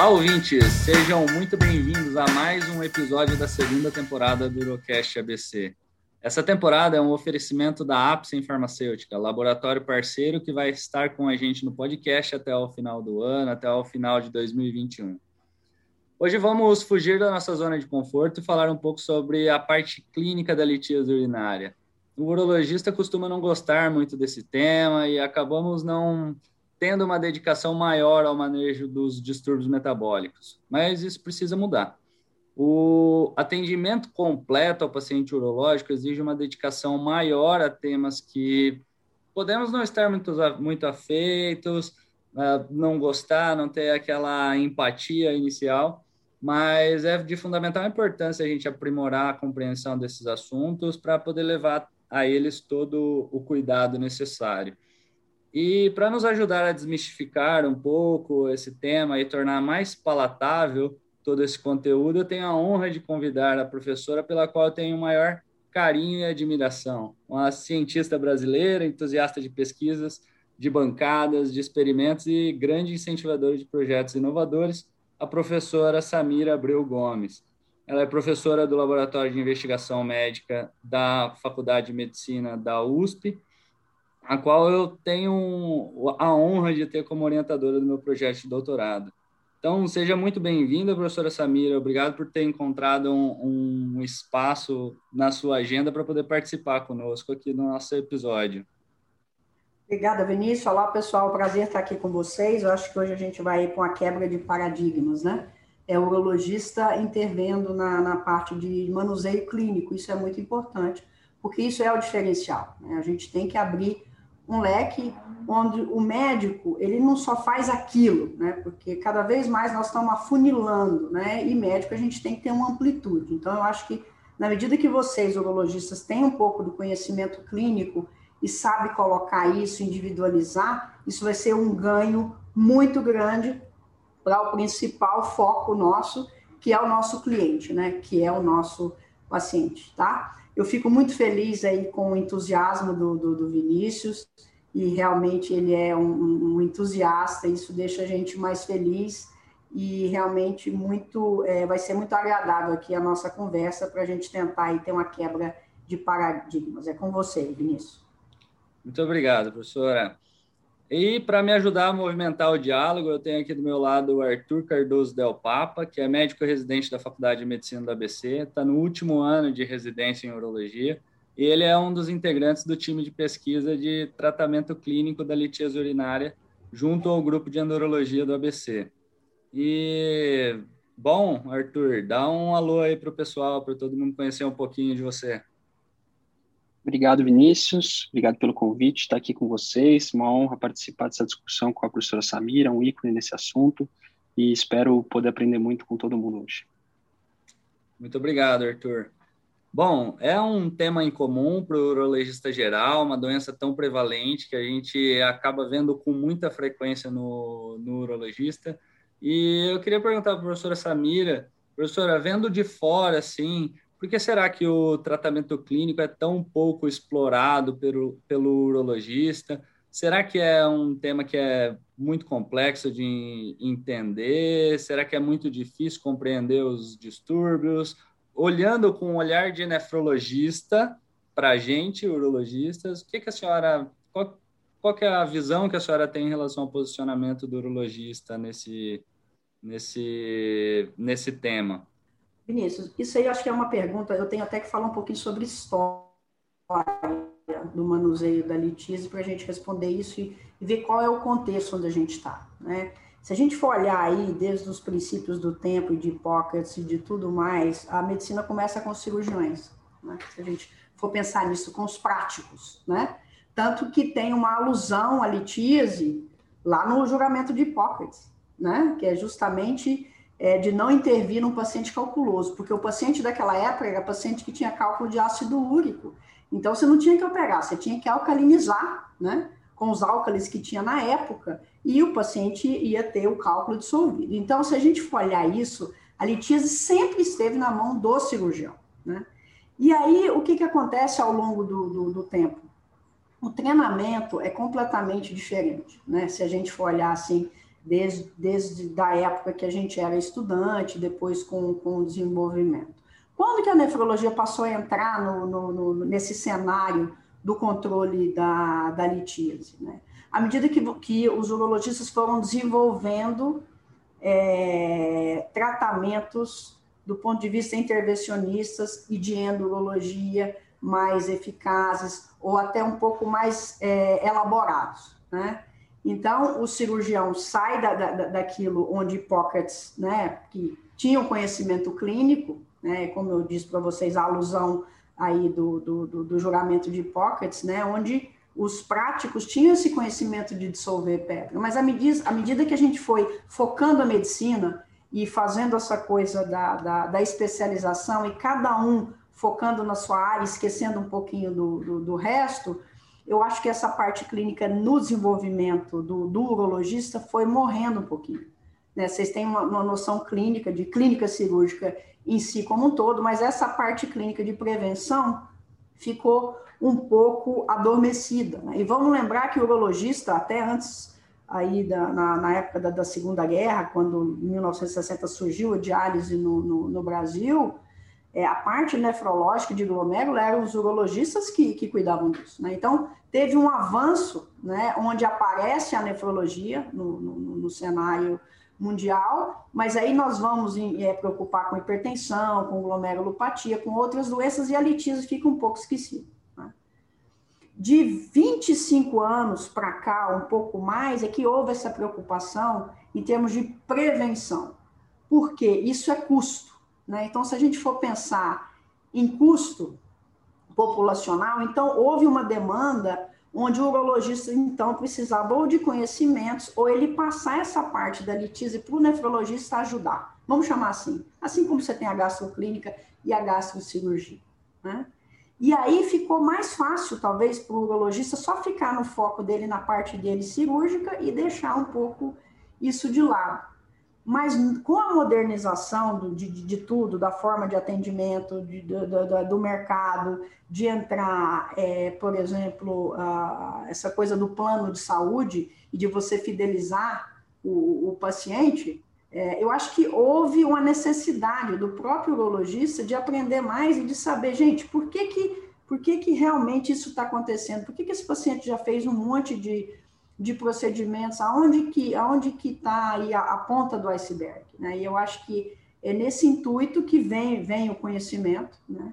Olá, ouvintes! Sejam muito bem-vindos a mais um episódio da segunda temporada do Urocast ABC. Essa temporada é um oferecimento da Apsen Farmacêutica, laboratório parceiro que vai estar com a gente no podcast até o final do ano, até o final de 2021. Hoje vamos fugir da nossa zona de conforto e falar um pouco sobre a parte clínica da litíase urinária. O urologista costuma não gostar muito desse tema e acabamos não tendo uma dedicação maior ao manejo dos distúrbios metabólicos, mas isso precisa mudar. O atendimento completo ao paciente urológico exige uma dedicação maior a temas que podemos não estar muito, muito afeitos, ah, não gostar, não ter aquela empatia inicial, mas é de fundamental importância a gente aprimorar a compreensão desses assuntos para poder levar a eles todo o cuidado necessário. E para nos ajudar a desmistificar um pouco esse tema e tornar mais palatável todo esse conteúdo, eu tenho a honra de convidar a professora pela qual eu tenho o maior carinho e admiração, uma cientista brasileira, entusiasta de pesquisas, de bancadas, de experimentos e grande incentivadora de projetos inovadores, a professora Samira Abreu Gomes. Ela é professora do Laboratório de Investigação Médica da Faculdade de Medicina da USP, a qual eu tenho a honra de ter como orientadora do meu projeto de doutorado. Então, seja muito bem-vinda, professora Samira. Obrigado por ter encontrado um, um espaço na sua agenda para poder participar conosco aqui no nosso episódio. Obrigada, Vinícius. Olá, pessoal. Prazer estar aqui com vocês. Eu acho que hoje a gente vai com a quebra de paradigmas, né? É o urologista intervendo na, na parte de manuseio clínico. Isso é muito importante, porque isso é o diferencial. Né? A gente tem que abrir um leque onde o médico ele não só faz aquilo, né? Porque cada vez mais nós estamos afunilando, né? E médico a gente tem que ter uma amplitude. Então eu acho que na medida que vocês urologistas têm um pouco do conhecimento clínico e sabe colocar isso, individualizar, isso vai ser um ganho muito grande para o principal foco nosso, que é o nosso cliente, né? Que é o nosso paciente, tá? Eu fico muito feliz aí com o entusiasmo do, do, do Vinícius e realmente ele é um, um, entusiasta, isso deixa a gente mais feliz e realmente muito é, vai ser muito agradável aqui a nossa conversa para a gente tentar aí ter uma quebra de paradigmas. É com você, Vinícius. Muito obrigado, professora. E para me ajudar a movimentar o diálogo, eu tenho aqui do meu lado o Arthur Cardoso Del Papa, que é médico residente da Faculdade de Medicina da ABC, está no último ano de residência em urologia, e ele é um dos integrantes do time de pesquisa de tratamento clínico da litíase urinária, junto ao grupo de andrologia do ABC. E, bom, Arthur, dá um alô aí para o pessoal, para todo mundo conhecer um pouquinho de você. Obrigado, Vinícius. Obrigado pelo convite, estar aqui com vocês. Uma honra participar dessa discussão com a professora Samira, um ícone nesse assunto, e espero poder aprender muito com todo mundo hoje. Muito obrigado, Arthur. Bom, é um tema incomum para o urologista geral, uma doença tão prevalente que a gente acaba vendo com muita frequência no, no urologista. E eu queria perguntar para a professora Samira, professora, vendo de fora, assim, por que será que o tratamento clínico é tão pouco explorado pelo, pelo urologista? Será que é um tema que é muito complexo de entender? Será que é muito difícil compreender os distúrbios? Olhando com um olhar de nefrologista para a gente, urologistas, o que, que a senhora, qual, qual é a visão que a senhora tem em relação ao posicionamento do urologista nesse, nesse, nesse tema? Vinícius, isso aí acho que é uma pergunta, eu tenho até que falar um pouquinho sobre história do manuseio da litíase para a gente responder isso e, e, ver qual é o contexto onde a gente está, né? Se a gente for olhar aí desde os princípios do tempo e de Hipócrates e de tudo mais, a medicina começa com os cirurgiões, né? Se a gente for pensar nisso com os práticos, né? Tanto que tem uma alusão à litíase lá no juramento de Hipócrates, né? Que é justamente é, de não intervir num paciente calculoso, porque o paciente daquela época era paciente que tinha cálculo de ácido úrico. Então, você não tinha que operar, você tinha que alcalinizar, né? Com os álcalis que tinha na época, e o paciente ia ter o cálculo dissolvido. Então, se a gente for olhar isso, a litíase sempre esteve na mão do cirurgião, né? E aí, o que, que acontece ao longo do, do, do tempo? O treinamento é completamente diferente, né? Se a gente for olhar assim, desde, desde da época que a gente era estudante, depois com, com o desenvolvimento. Quando que a nefrologia passou a entrar no, no, no, nesse cenário do controle da, da litíase? Né? À medida que, que os urologistas foram desenvolvendo é, tratamentos do ponto de vista intervencionistas e de endurologia mais eficazes ou até um pouco mais é, elaborados, né? Então, o cirurgião sai da, da, daquilo onde Hipócrates, né, que tinha um conhecimento clínico, né, como eu disse para vocês, a alusão aí do, do, do, do juramento de Hipócrates, né, onde os práticos tinham esse conhecimento de dissolver pedra, mas à medida, à medida que a gente foi focando a medicina e fazendo essa coisa da, da, da especialização e cada um focando na sua área, esquecendo um pouquinho do, do, do resto, eu acho que essa parte clínica no desenvolvimento do, do urologista foi morrendo um pouquinho. Né? Vocês têm uma, uma, noção clínica, de clínica cirúrgica em si como um todo, mas essa parte clínica de prevenção ficou um pouco adormecida. Né? E vamos lembrar que o urologista, até antes aí da, na, na, época da, da, Segunda Guerra, quando em 1960 surgiu a diálise no, no, no Brasil, é, a parte nefrológica de glomérulo eram os urologistas que, que cuidavam disso. Né? Então, teve um avanço, né, onde aparece a nefrologia no, no, no cenário mundial, mas aí nós vamos é, preocupar com hipertensão, com glomerulopatia, com outras doenças, e a litíase fica um pouco esquecida de 25 anos para cá, um pouco mais, é que houve essa preocupação em termos de prevenção. Por quê? Isso é custo. Né? Então, se a gente for pensar em custo populacional, então houve uma demanda onde o urologista, então, precisava ou de conhecimentos, ou ele passar essa parte da litise para o nefrologista ajudar. Vamos chamar assim. Assim como você tem a gastroclínica e a gastrocirurgia. Né? E aí ficou mais fácil, talvez, para o urologista só ficar no foco dele na parte dele cirúrgica e deixar um pouco isso de lado. Mas com a modernização de, de, tudo, da forma de atendimento, de, do, do, do, mercado, de entrar, é, por exemplo, essa coisa do plano de saúde e de você fidelizar o, o paciente, é, eu acho que houve uma necessidade do próprio urologista de aprender mais e de saber, gente, por que que, por que, que realmente isso está acontecendo? Por que, que esse paciente já fez um monte de, de procedimentos? Aonde que aonde que está aí a, a, ponta do iceberg? Né? E eu acho que é nesse intuito que vem, vem o conhecimento, né?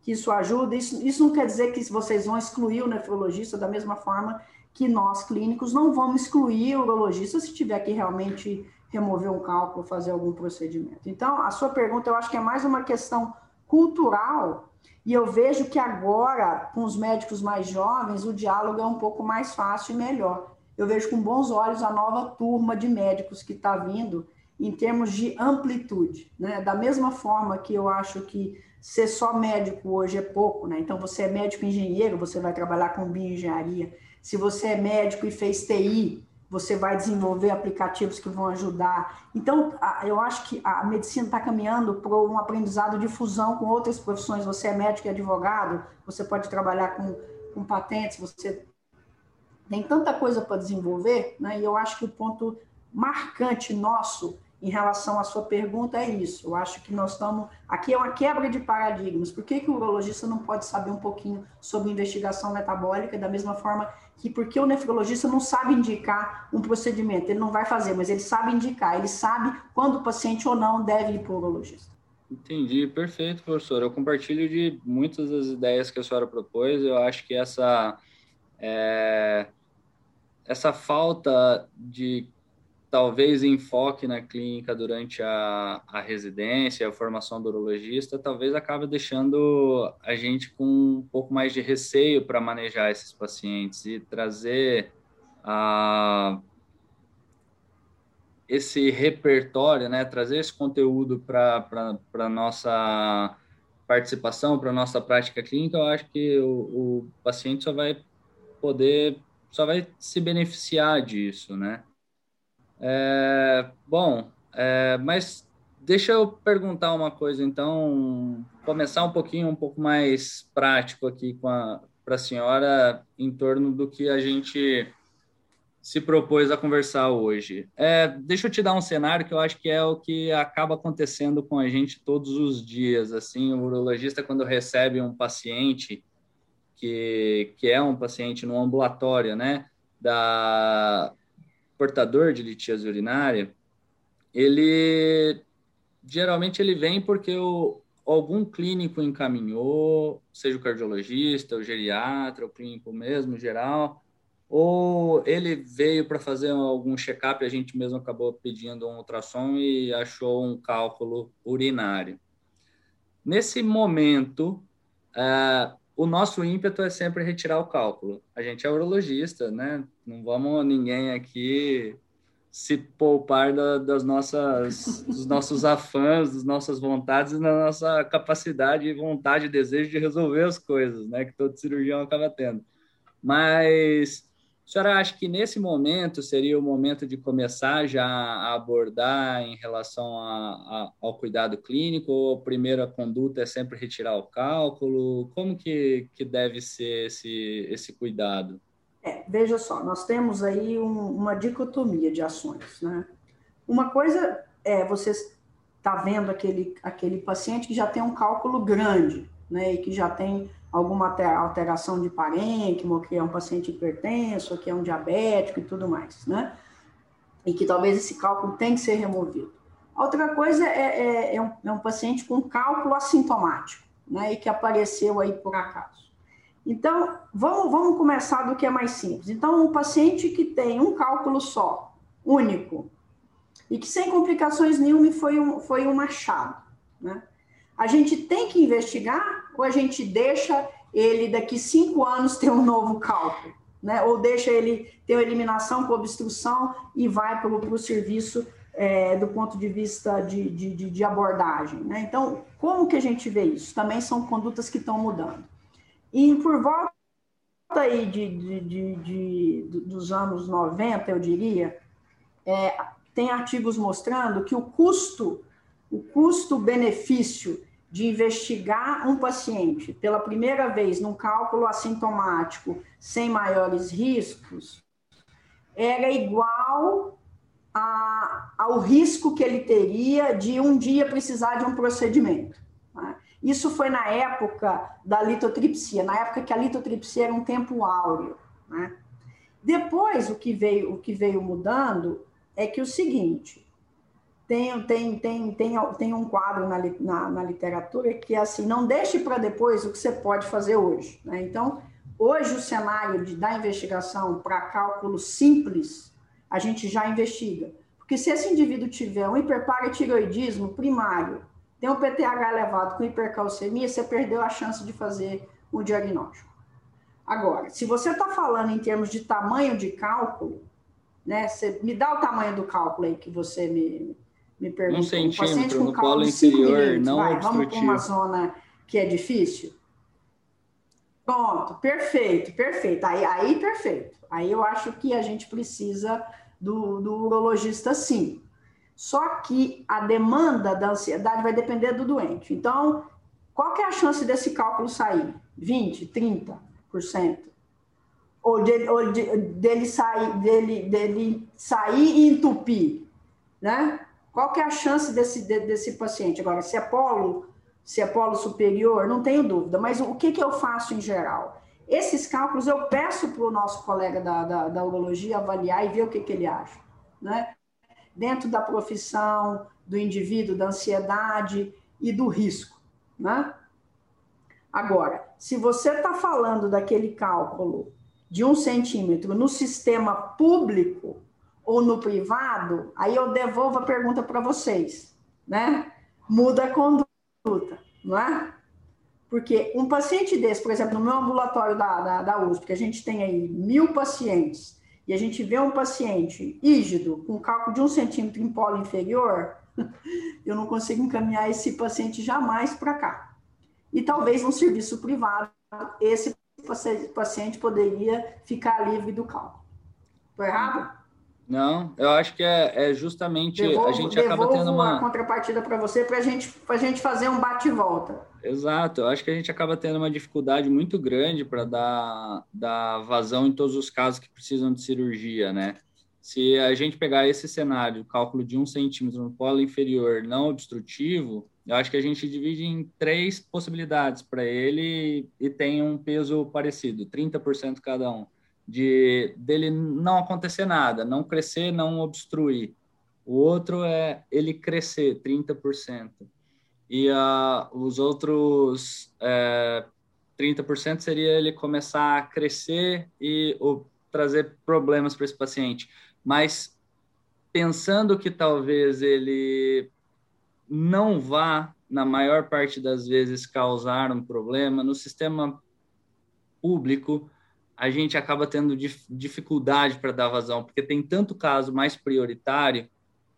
que isso ajuda. Isso, isso não quer dizer que vocês vão excluir o nefrologista da mesma forma que nós, clínicos, não vamos excluir o urologista se tiver que realmente remover um cálculo, fazer algum procedimento. Então, a sua pergunta eu acho que é mais uma questão cultural, e eu vejo que agora, com os médicos mais jovens, o diálogo é um pouco mais fácil e melhor. Eu vejo com bons olhos a nova turma de médicos que está vindo em termos de amplitude, né? Da mesma forma que eu acho que ser só médico hoje é pouco, né? Então, você é médico engenheiro, você vai trabalhar com bioengenharia. Se você é médico e fez TI, você vai desenvolver aplicativos que vão ajudar. Então, eu acho que a medicina está caminhando para um aprendizado de fusão com outras profissões. Você é médico e advogado, você pode trabalhar com, com patentes, você tem tanta coisa para desenvolver, né? E eu acho que o ponto marcante nosso em relação à sua pergunta é isso. Eu acho que nós estamos. Aqui é uma quebra de paradigmas. Por que, que o urologista não pode saber um pouquinho sobre investigação metabólica, da mesma forma que porque o nefrologista não sabe indicar um procedimento, ele não vai fazer, mas ele sabe indicar, ele sabe quando o paciente ou não deve ir para o urologista. Entendi, perfeito, professor. Eu compartilho de muitas das ideias que a senhora propôs. Eu acho que essa é, essa falta de talvez enfoque na clínica durante a, a residência, a formação do urologista, talvez acabe deixando a gente com um pouco mais de receio para manejar esses pacientes e trazer a, esse repertório, né, trazer esse conteúdo para a nossa participação, para a nossa prática clínica, eu acho que o, o paciente só vai poder, só vai se beneficiar disso, né? É, bom, é, mas deixa eu perguntar uma coisa, então, começar um pouquinho, um pouco mais prático aqui para a senhora, em torno do que a gente se propôs a conversar hoje. É, deixa eu te dar um cenário que eu acho que é o que acaba acontecendo com a gente todos os dias. Assim, o urologista quando recebe um paciente que, que é um paciente no ambulatório, né, da portador de litíase urinária, ele geralmente ele vem porque o, algum clínico encaminhou, seja o cardiologista, o geriatra, o clínico mesmo, geral, ou ele veio para fazer algum check-up a gente mesmo acabou pedindo um ultrassom e achou um cálculo urinário. Nesse momento, uh, o nosso ímpeto é sempre retirar o cálculo. A gente é urologista, né? Não vamos ninguém aqui se poupar da, das nossas, dos nossos afãs, das nossas vontades, da nossa capacidade, vontade e desejo de resolver as coisas, né? Que todo cirurgião acaba tendo. Mas a senhora acha que nesse momento seria o momento de começar já a abordar em relação a, a, ao cuidado clínico, ou a primeira conduta é sempre retirar o cálculo? Como que, que deve ser esse, esse cuidado? É, veja só, nós temos aí um, uma dicotomia de ações, né? Uma coisa é você está vendo aquele, aquele paciente que já tem um cálculo grande, né, e que já tem alguma alteração de parênquima, que é um paciente hipertenso, que é um diabético e tudo mais, né? E que talvez esse cálculo tenha que ser removido. Outra coisa é, é, é, um, é um paciente com cálculo assintomático, né? E que apareceu aí por acaso. Então, vamos, vamos começar do que é mais simples. Então, um paciente que tem um cálculo só, único, e que sem complicações nenhuma foi um, foi um achado, né? A gente tem que investigar ou a gente deixa ele daqui cinco anos ter um novo cálculo, né? Ou deixa ele ter eliminação com obstrução e vai para o serviço é, do ponto de vista de, de, de, abordagem, né? Então, como que a gente vê isso? Também são condutas que estão mudando. E por volta aí de, de, dos anos 90, eu diria, é, tem artigos mostrando que o custo, o custo-benefício de investigar um paciente pela primeira vez num cálculo assintomático sem maiores riscos era igual a, ao risco que ele teria de um dia precisar de um procedimento. Né? Isso foi na época da litotripsia, na época que a litotripsia era um tempo áureo. Né? Depois, o que veio, o que veio mudando é que o seguinte, tem, tem, tem, tem, tem um quadro na, na, na literatura que é assim, não deixe para depois o que você pode fazer hoje. Né? Então, hoje o cenário de, da investigação para cálculo simples, a gente já investiga. Porque se esse indivíduo tiver um hiperparatiroidismo primário, tem um PTH elevado com hipercalcemia, você perdeu a chance de fazer o diagnóstico. Agora, se você está falando em termos de tamanho de cálculo, né, você me dá o tamanho do cálculo aí que você me, me perguntou. Um centímetro um no colo inferior, não vai, obstrutivo. Vamos para uma zona que é difícil? Pronto, perfeito, perfeito. Aí, aí, perfeito. Aí eu acho que a gente precisa do, do urologista sim. Só que a demanda da ansiedade vai depender do doente. Então, qual que é a chance desse cálculo sair? 20, 30%? Ou, de, ou de, dele sair, dele, dele sair e entupir, né? Qual que é a chance desse, desse paciente? Agora, se é polo, se é polo superior, não tenho dúvida, mas o que, que eu faço em geral? Esses cálculos eu peço para o nosso colega da, da, da, urologia avaliar e ver o que, que ele acha, né? Dentro da profissão, do indivíduo, da ansiedade e do risco, né? Agora, se você está falando daquele cálculo de um centímetro no sistema público, ou no privado, aí eu devolvo a pergunta para vocês, né? Muda a conduta, não é? Porque um paciente desse, por exemplo, no meu ambulatório da, da, da USP, que a gente tem aí mil pacientes, e a gente vê um paciente ígido, com cálculo de um centímetro em polo inferior, eu não consigo encaminhar esse paciente jamais para cá. E talvez no serviço privado, esse paciente poderia ficar livre do cálculo. Estou errado? Não, eu acho que é, é justamente devolvo, a gente acaba tendo uma contrapartida para você para gente, a gente fazer um bate volta. Exato, eu acho que a gente acaba tendo uma dificuldade muito grande para dar, dar vazão em todos os casos que precisam de cirurgia, né? Se a gente pegar esse cenário, cálculo de um centímetro no polo inferior não obstrutivo, eu acho que a gente divide em três possibilidades para ele e tem um peso parecido, 30% cada um de dele não acontecer nada, não crescer, não obstruir. O outro é ele crescer 30%. E uh, os outros é, 30% seria ele começar a crescer e ou, trazer problemas para esse paciente. Mas pensando que talvez ele não vá, na maior parte das vezes, causar um problema, no sistema público, a gente acaba tendo dificuldade para dar vazão, porque tem tanto caso mais prioritário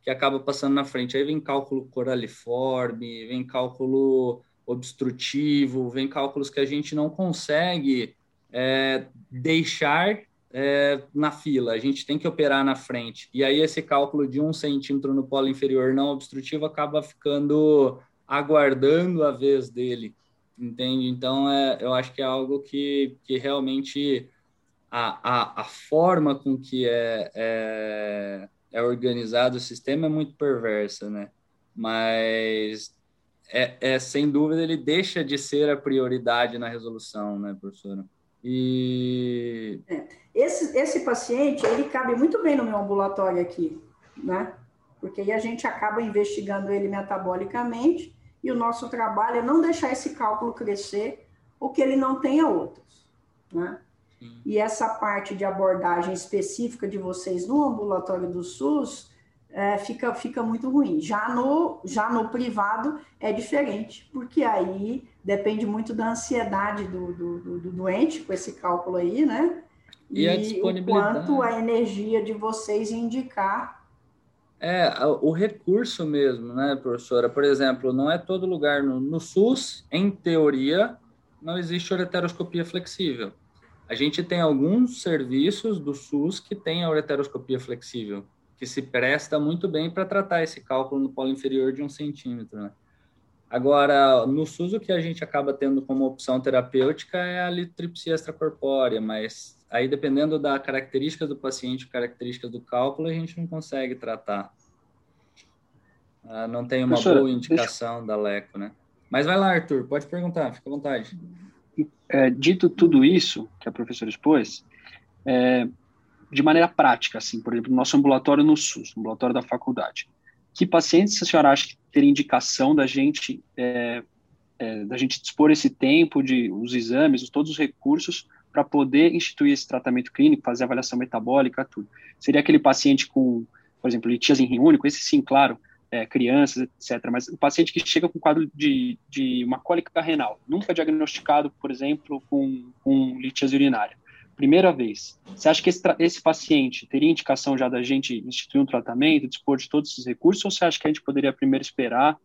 que acaba passando na frente. Aí vem cálculo coraliforme, vem cálculo obstrutivo, vem cálculos que a gente não consegue é, deixar é, na fila, a gente tem que operar na frente. E aí esse cálculo de um centímetro no polo inferior não obstrutivo acaba ficando aguardando a vez dele, entende? Então, é, eu acho que é algo que, que realmente a, a, a forma com que é, é, é organizado o sistema é muito perversa, né? Mas é, é, sem dúvida ele deixa de ser a prioridade na resolução, né, professora? E é, esse, esse paciente ele cabe muito bem no meu ambulatório aqui, né? Porque aí a gente acaba investigando ele metabolicamente e o nosso trabalho é não deixar esse cálculo crescer ou que ele não tenha outros, né? E essa parte de abordagem específica de vocês no ambulatório do SUS é, fica, fica muito ruim. Já no, já no privado é diferente, porque aí depende muito da ansiedade do, do, do, do doente, com esse cálculo aí, né? E, e a disponibilidade. o quanto a energia de vocês indicar. É, o recurso mesmo, né, professora? Por exemplo, não é todo lugar no, no SUS, em teoria, não existe ureteroscopia flexível. A gente tem alguns serviços do SUS que tem a ureteroscopia flexível, que se presta muito bem para tratar esse cálculo no polo inferior de um centímetro. Né? Agora, no SUS, o que a gente acaba tendo como opção terapêutica é a litripsia extracorpórea, mas aí, dependendo da característica do paciente, características do cálculo, a gente não consegue tratar. Ah, não tem uma boa indicação deixa... da LECO, né? Mas vai lá, Arthur, pode perguntar, fica à vontade é, dito tudo isso que a professora expôs, é, de maneira prática, assim, por exemplo, no nosso ambulatório no SUS, ambulatório da faculdade, que pacientes a senhora acha que teria indicação da gente é, é, da gente dispor esse tempo de os exames, todos os recursos para poder instituir esse tratamento clínico, fazer avaliação metabólica, tudo. Seria aquele paciente com, por exemplo, litíase em rim único, esse sim, claro, é, crianças, etc. Mas o paciente que chega com quadro de, de uma cólica renal, nunca diagnosticado, por exemplo, com, com litíase urinária, primeira vez, você acha que esse, esse, paciente teria indicação já da gente instituir um tratamento, dispor de todos esses recursos, ou você acha que a gente poderia primeiro esperar,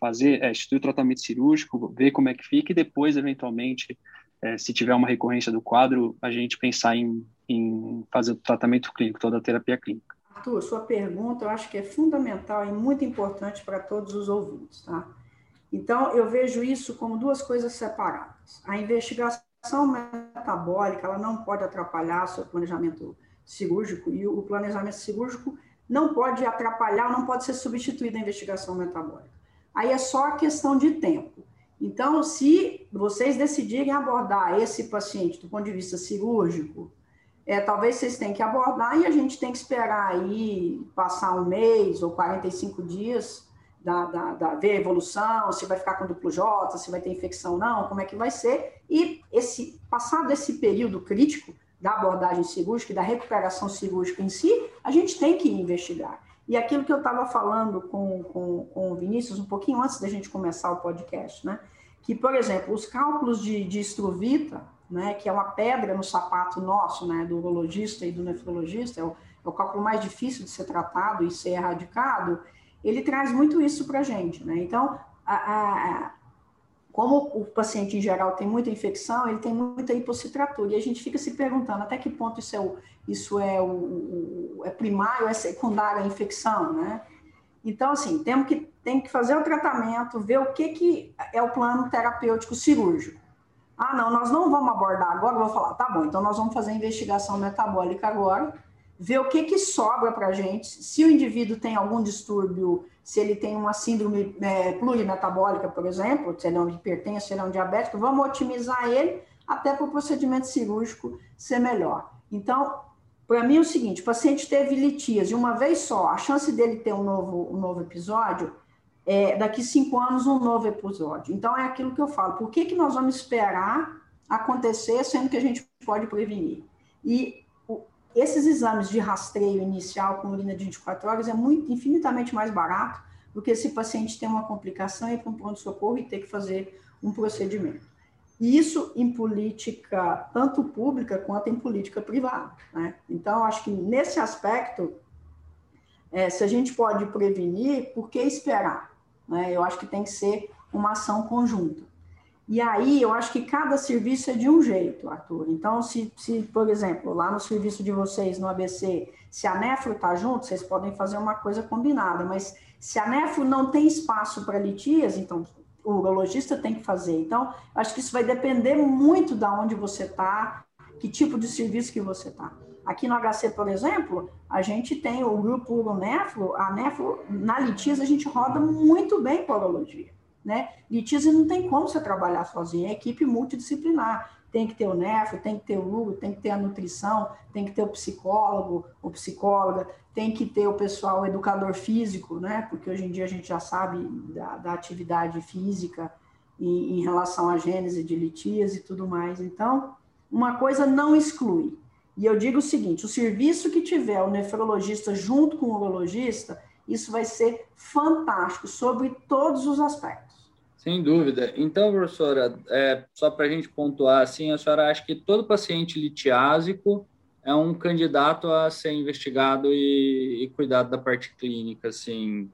fazer, é, instituir o tratamento cirúrgico, ver como é que fica e depois, eventualmente, é, se tiver uma recorrência do quadro, a gente pensar em, em fazer o tratamento clínico, toda a terapia clínica? Arthur, sua pergunta eu acho que é fundamental e muito importante para todos os ouvintes, tá? Então, eu vejo isso como duas coisas separadas. A investigação metabólica, ela não pode atrapalhar seu planejamento cirúrgico e o planejamento cirúrgico não pode atrapalhar, não pode ser substituído a investigação metabólica. Aí é só a questão de tempo. Então, se vocês decidirem abordar esse paciente do ponto de vista cirúrgico, é, talvez vocês tenham que abordar e a gente tem que esperar aí passar um mês ou 45 dias da, da, da ver a evolução, se vai ficar com duplo J, se vai ter infecção ou não, como é que vai ser. E esse passado esse período crítico da abordagem cirúrgica e da recuperação cirúrgica em si, a gente tem que investigar. E aquilo que eu estava falando com, com, com o Vinícius um pouquinho antes da gente começar o podcast, né? Que, por exemplo, os cálculos de, de estruvita, né, que é uma pedra no sapato nosso, né, do urologista e do nefrologista, é o, é o cálculo mais difícil de ser tratado e ser erradicado, ele traz muito isso para a gente. Né? Então, a, a, como o paciente em geral tem muita infecção, ele tem muita hipocitratura. E a gente fica se perguntando até que ponto isso é, o, isso é, o, o é primário é secundário à infecção, né? Então, assim, temos que, tem que fazer o tratamento, ver o que, que é o plano terapêutico cirúrgico. Ah, não, nós não vamos abordar agora, vou falar, tá bom, então nós vamos fazer a investigação metabólica agora, ver o que, que sobra para a gente, se o indivíduo tem algum distúrbio, se ele tem uma síndrome é, plurimetabólica, por exemplo, se ele é um hipertenso, se ele é um diabético, vamos otimizar ele até para o procedimento cirúrgico ser melhor. Então, para mim é o seguinte, o paciente teve litíase uma vez só, a chance dele ter um novo, um novo episódio é daqui cinco anos um novo episódio. Então, é aquilo que eu falo, por que, que nós vamos esperar acontecer, sendo que a gente pode prevenir? E esses exames de rastreio inicial com urina de 24 horas é muito infinitamente mais barato do que se o paciente tem uma complicação e para um pronto-socorro e ter que fazer um procedimento. E isso em política tanto pública quanto em política privada. Né? Então, acho que nesse aspecto, é, se a gente pode prevenir, por que esperar? Né? Eu acho que tem que ser uma ação conjunta. E aí, eu acho que cada serviço é de um jeito, Arthur. Então, se, se por exemplo, lá no serviço de vocês, no ABC, se a Nefro está junto, vocês podem fazer uma coisa combinada, mas se a Nefro não tem espaço para litias, então o urologista tem que fazer. Então, acho que isso vai depender muito da onde você está, que tipo de serviço que você está. Aqui no HC, por exemplo, a gente tem o grupo Uronefro, a Nefro, na litias a gente roda muito bem com a urologia né? Litíase não tem como você trabalhar sozinho, é equipe multidisciplinar. Tem que ter o nefro, tem que ter o lugo, tem que ter a nutrição, tem que ter o psicólogo, o psicóloga, tem que ter o pessoal o educador físico, né? Porque hoje em dia a gente já sabe da, da atividade física em, em relação à gênese de litíase e tudo mais. Então, uma coisa não exclui. E eu digo o seguinte: o serviço que tiver o nefrologista junto com o urologista, isso vai ser fantástico sobre todos os aspectos. Sem dúvida. Então, professora, é, só para a gente pontuar, assim, a senhora acha que todo paciente litiásico é um candidato a ser investigado e, e cuidado da parte clínica, assim,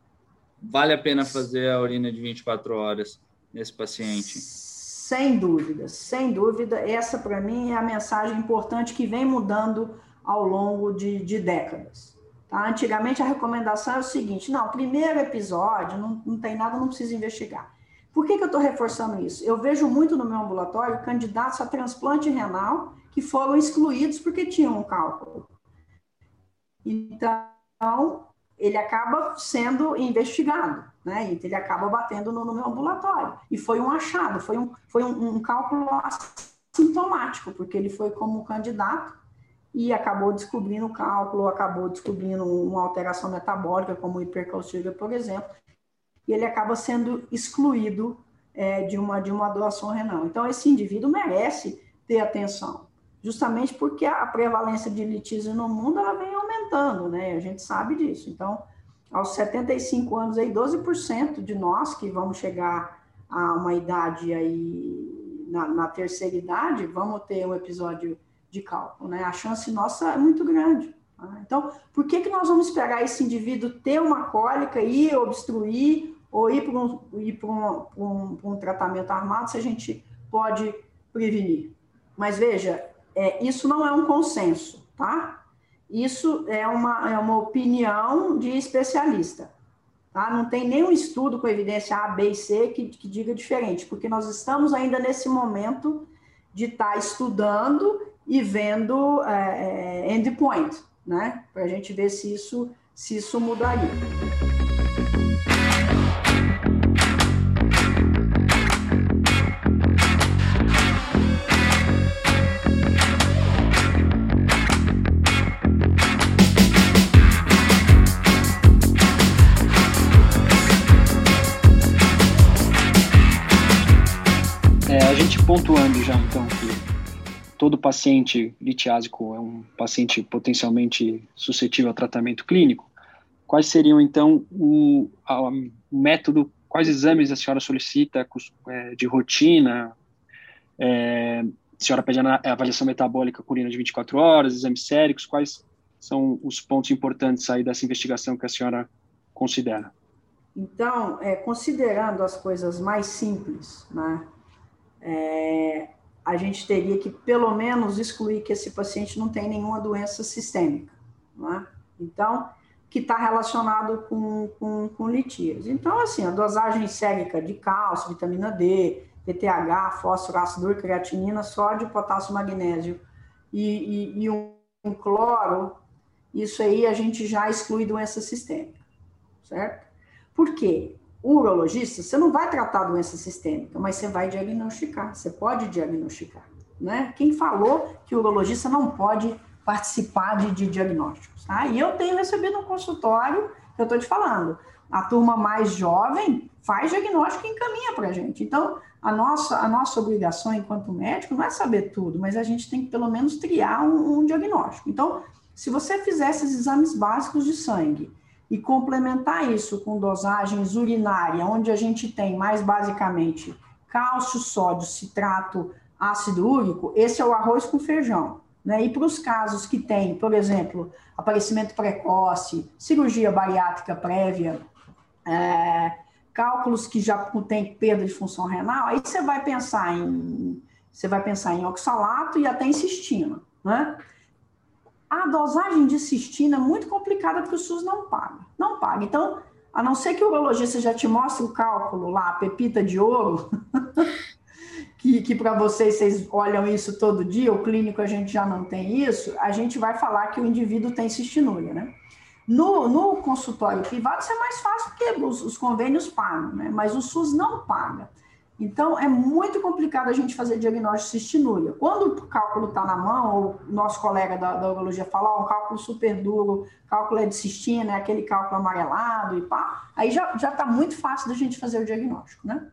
vale a pena fazer a urina de 24 horas nesse paciente? Sem dúvida, sem dúvida. Essa, para mim, é a mensagem importante que vem mudando ao longo de, de décadas. Tá? Antigamente, a recomendação é o seguinte: não, primeiro episódio, não, não tem nada, não precisa investigar. Por que, que eu estou reforçando isso? Eu vejo muito no meu ambulatório candidatos a transplante renal que foram excluídos porque tinham um cálculo. Então, ele acaba sendo investigado, né? Então, ele acaba batendo no, no, meu ambulatório. E foi um achado, foi um, foi um, um cálculo sintomático, porque ele foi como candidato e acabou descobrindo o cálculo, acabou descobrindo uma alteração metabólica, como hipercalcúria, por exemplo, e ele acaba sendo excluído é, de, uma, de uma doação renal. Então, esse indivíduo merece ter atenção, justamente porque a prevalência de litígio no mundo ela vem aumentando, né? A gente sabe disso. Então, aos 75 anos, aí, 12% de nós que vamos chegar a uma idade aí, na, na terceira idade, vamos ter um episódio de cálculo, né? A chance nossa é muito grande. Tá? Então, por que, que nós vamos esperar esse indivíduo ter uma cólica e obstruir ou ir para um, ir para um, um, um, tratamento armado se a gente pode prevenir? Mas veja, é, isso não é um consenso, tá? Isso é uma, é uma opinião de especialista. Tá? Não tem nenhum estudo com evidência A, B e C que, que diga diferente, porque nós estamos ainda nesse momento de estar tá estudando e vendo é, é endpoint né? Para a gente ver se isso, se isso mudaria. Então que todo paciente litiásico é um paciente potencialmente suscetível a tratamento clínico, quais seriam então o, a, o método, quais exames a senhora solicita é, de rotina? É, a senhora pede a avaliação metabólica com urina de 24 horas, exames séricos, quais são os pontos importantes aí dessa investigação que a senhora considera? Então, é, considerando as coisas mais simples, né, é, a gente teria que, pelo menos, excluir que esse paciente não tem nenhuma doença sistêmica. Né? Então, que está relacionado com, com, com litíase. Então, assim, a dosagem sérica de cálcio, vitamina D, PTH, fósforo, ácido creatinina, sódio, potássio, magnésio e, e, e um, um cloro, isso aí a gente já exclui doença sistêmica, certo? Por quê? Urologista, você não vai tratar doença sistêmica, mas você vai diagnosticar, você pode diagnosticar, né? Quem falou que o urologista não pode participar de, de diagnósticos, tá? E eu tenho recebido um consultório, que eu estou te falando, a turma mais jovem faz diagnóstico e encaminha para a gente. Então, a nossa, a nossa obrigação enquanto médico não é saber tudo, mas a gente tem que pelo menos triar um, um diagnóstico. Então, se você fizer esses exames básicos de sangue e complementar isso com dosagens urinária, onde a gente tem mais basicamente cálcio, sódio, citrato, ácido úrico, esse é o arroz com feijão. Né? E para os casos que tem, por exemplo, aparecimento precoce, cirurgia bariátrica prévia, é, cálculos que já tem perda de função renal, aí você vai pensar em você vai pensar em oxalato e até em cistina, né? A dosagem de cistina é muito complicada porque o SUS não paga. Não paga. Então, a não ser que o urologista já te mostre o cálculo lá, a pepita de ouro, que, que para vocês, vocês olham isso todo dia, o clínico a gente já não tem isso, a gente vai falar que o indivíduo tem cistinúria, né? No, no consultório privado isso é mais fácil porque os, os convênios pagam, né? Mas o SUS não paga. Então, é muito complicado a gente fazer diagnóstico de cistinúria. Quando o cálculo está na mão, ou nosso colega da, da urologia fala, oh, um cálculo super duro, cálculo é de cistina, é aquele cálculo amarelado e pá, aí já está muito fácil da gente fazer o diagnóstico, né?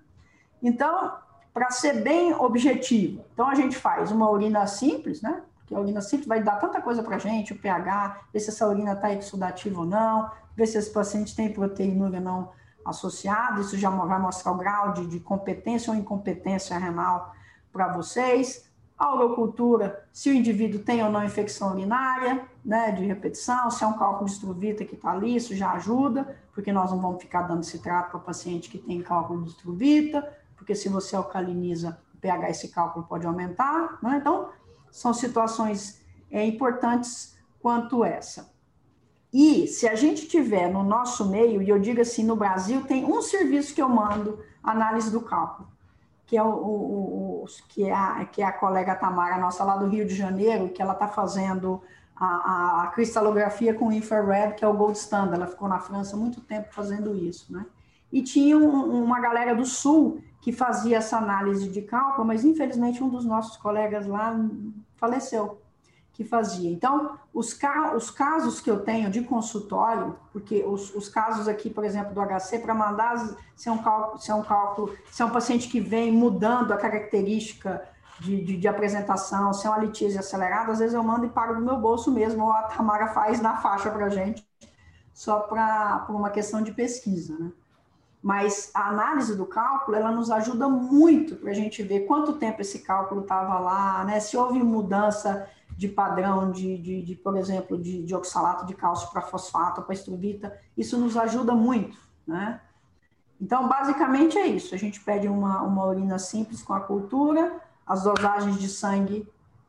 Então, para ser bem objetivo, então a gente faz uma urina simples, né? Porque a urina simples vai dar tanta coisa para a gente, o pH, ver se essa urina está exudativa ou não, ver se esse paciente tem proteinúria não associado, isso já vai mostrar o grau de, de competência ou incompetência renal para vocês. A urocultura, se o indivíduo tem ou não infecção urinária, né, de repetição, se é um cálculo de estruvita que está ali, isso já ajuda, porque nós não vamos ficar dando citrato para paciente que tem cálculo de estruvita, porque se você alcaliniza o pH, esse cálculo pode aumentar, né? Então, são situações é, importantes quanto essa. E se a gente tiver no nosso meio, e eu digo assim, no Brasil, tem um serviço que eu mando, análise do cálculo, que é, o, o, o que é, a, que é a colega Tamara, nossa lá do Rio de Janeiro, que ela está fazendo a, a, cristalografia com infrared, que é o gold standard. Ela ficou na França muito tempo fazendo isso, né? E tinha um, uma galera do Sul que fazia essa análise de cálculo, mas infelizmente um dos nossos colegas lá faleceu que fazia. Então, os, ca os casos que eu tenho de consultório, porque os, os casos aqui, por exemplo, do HC, para mandar se é, um cálculo, se é um cálculo, se é um paciente que vem mudando a característica de, de, de apresentação, se é uma litíase acelerada, às vezes eu mando e pago do meu bolso mesmo, ou a Tamara faz na faixa para a gente, só para uma questão de pesquisa, né? Mas a análise do cálculo, ela nos ajuda muito para a gente ver quanto tempo esse cálculo estava lá, né? Se houve mudança de padrão de, de, de por exemplo, de, de, oxalato de cálcio para fosfato, para estruvita, isso nos ajuda muito, né? Então, basicamente é isso. A gente pede uma, uma urina simples com a cultura, as dosagens de sangue,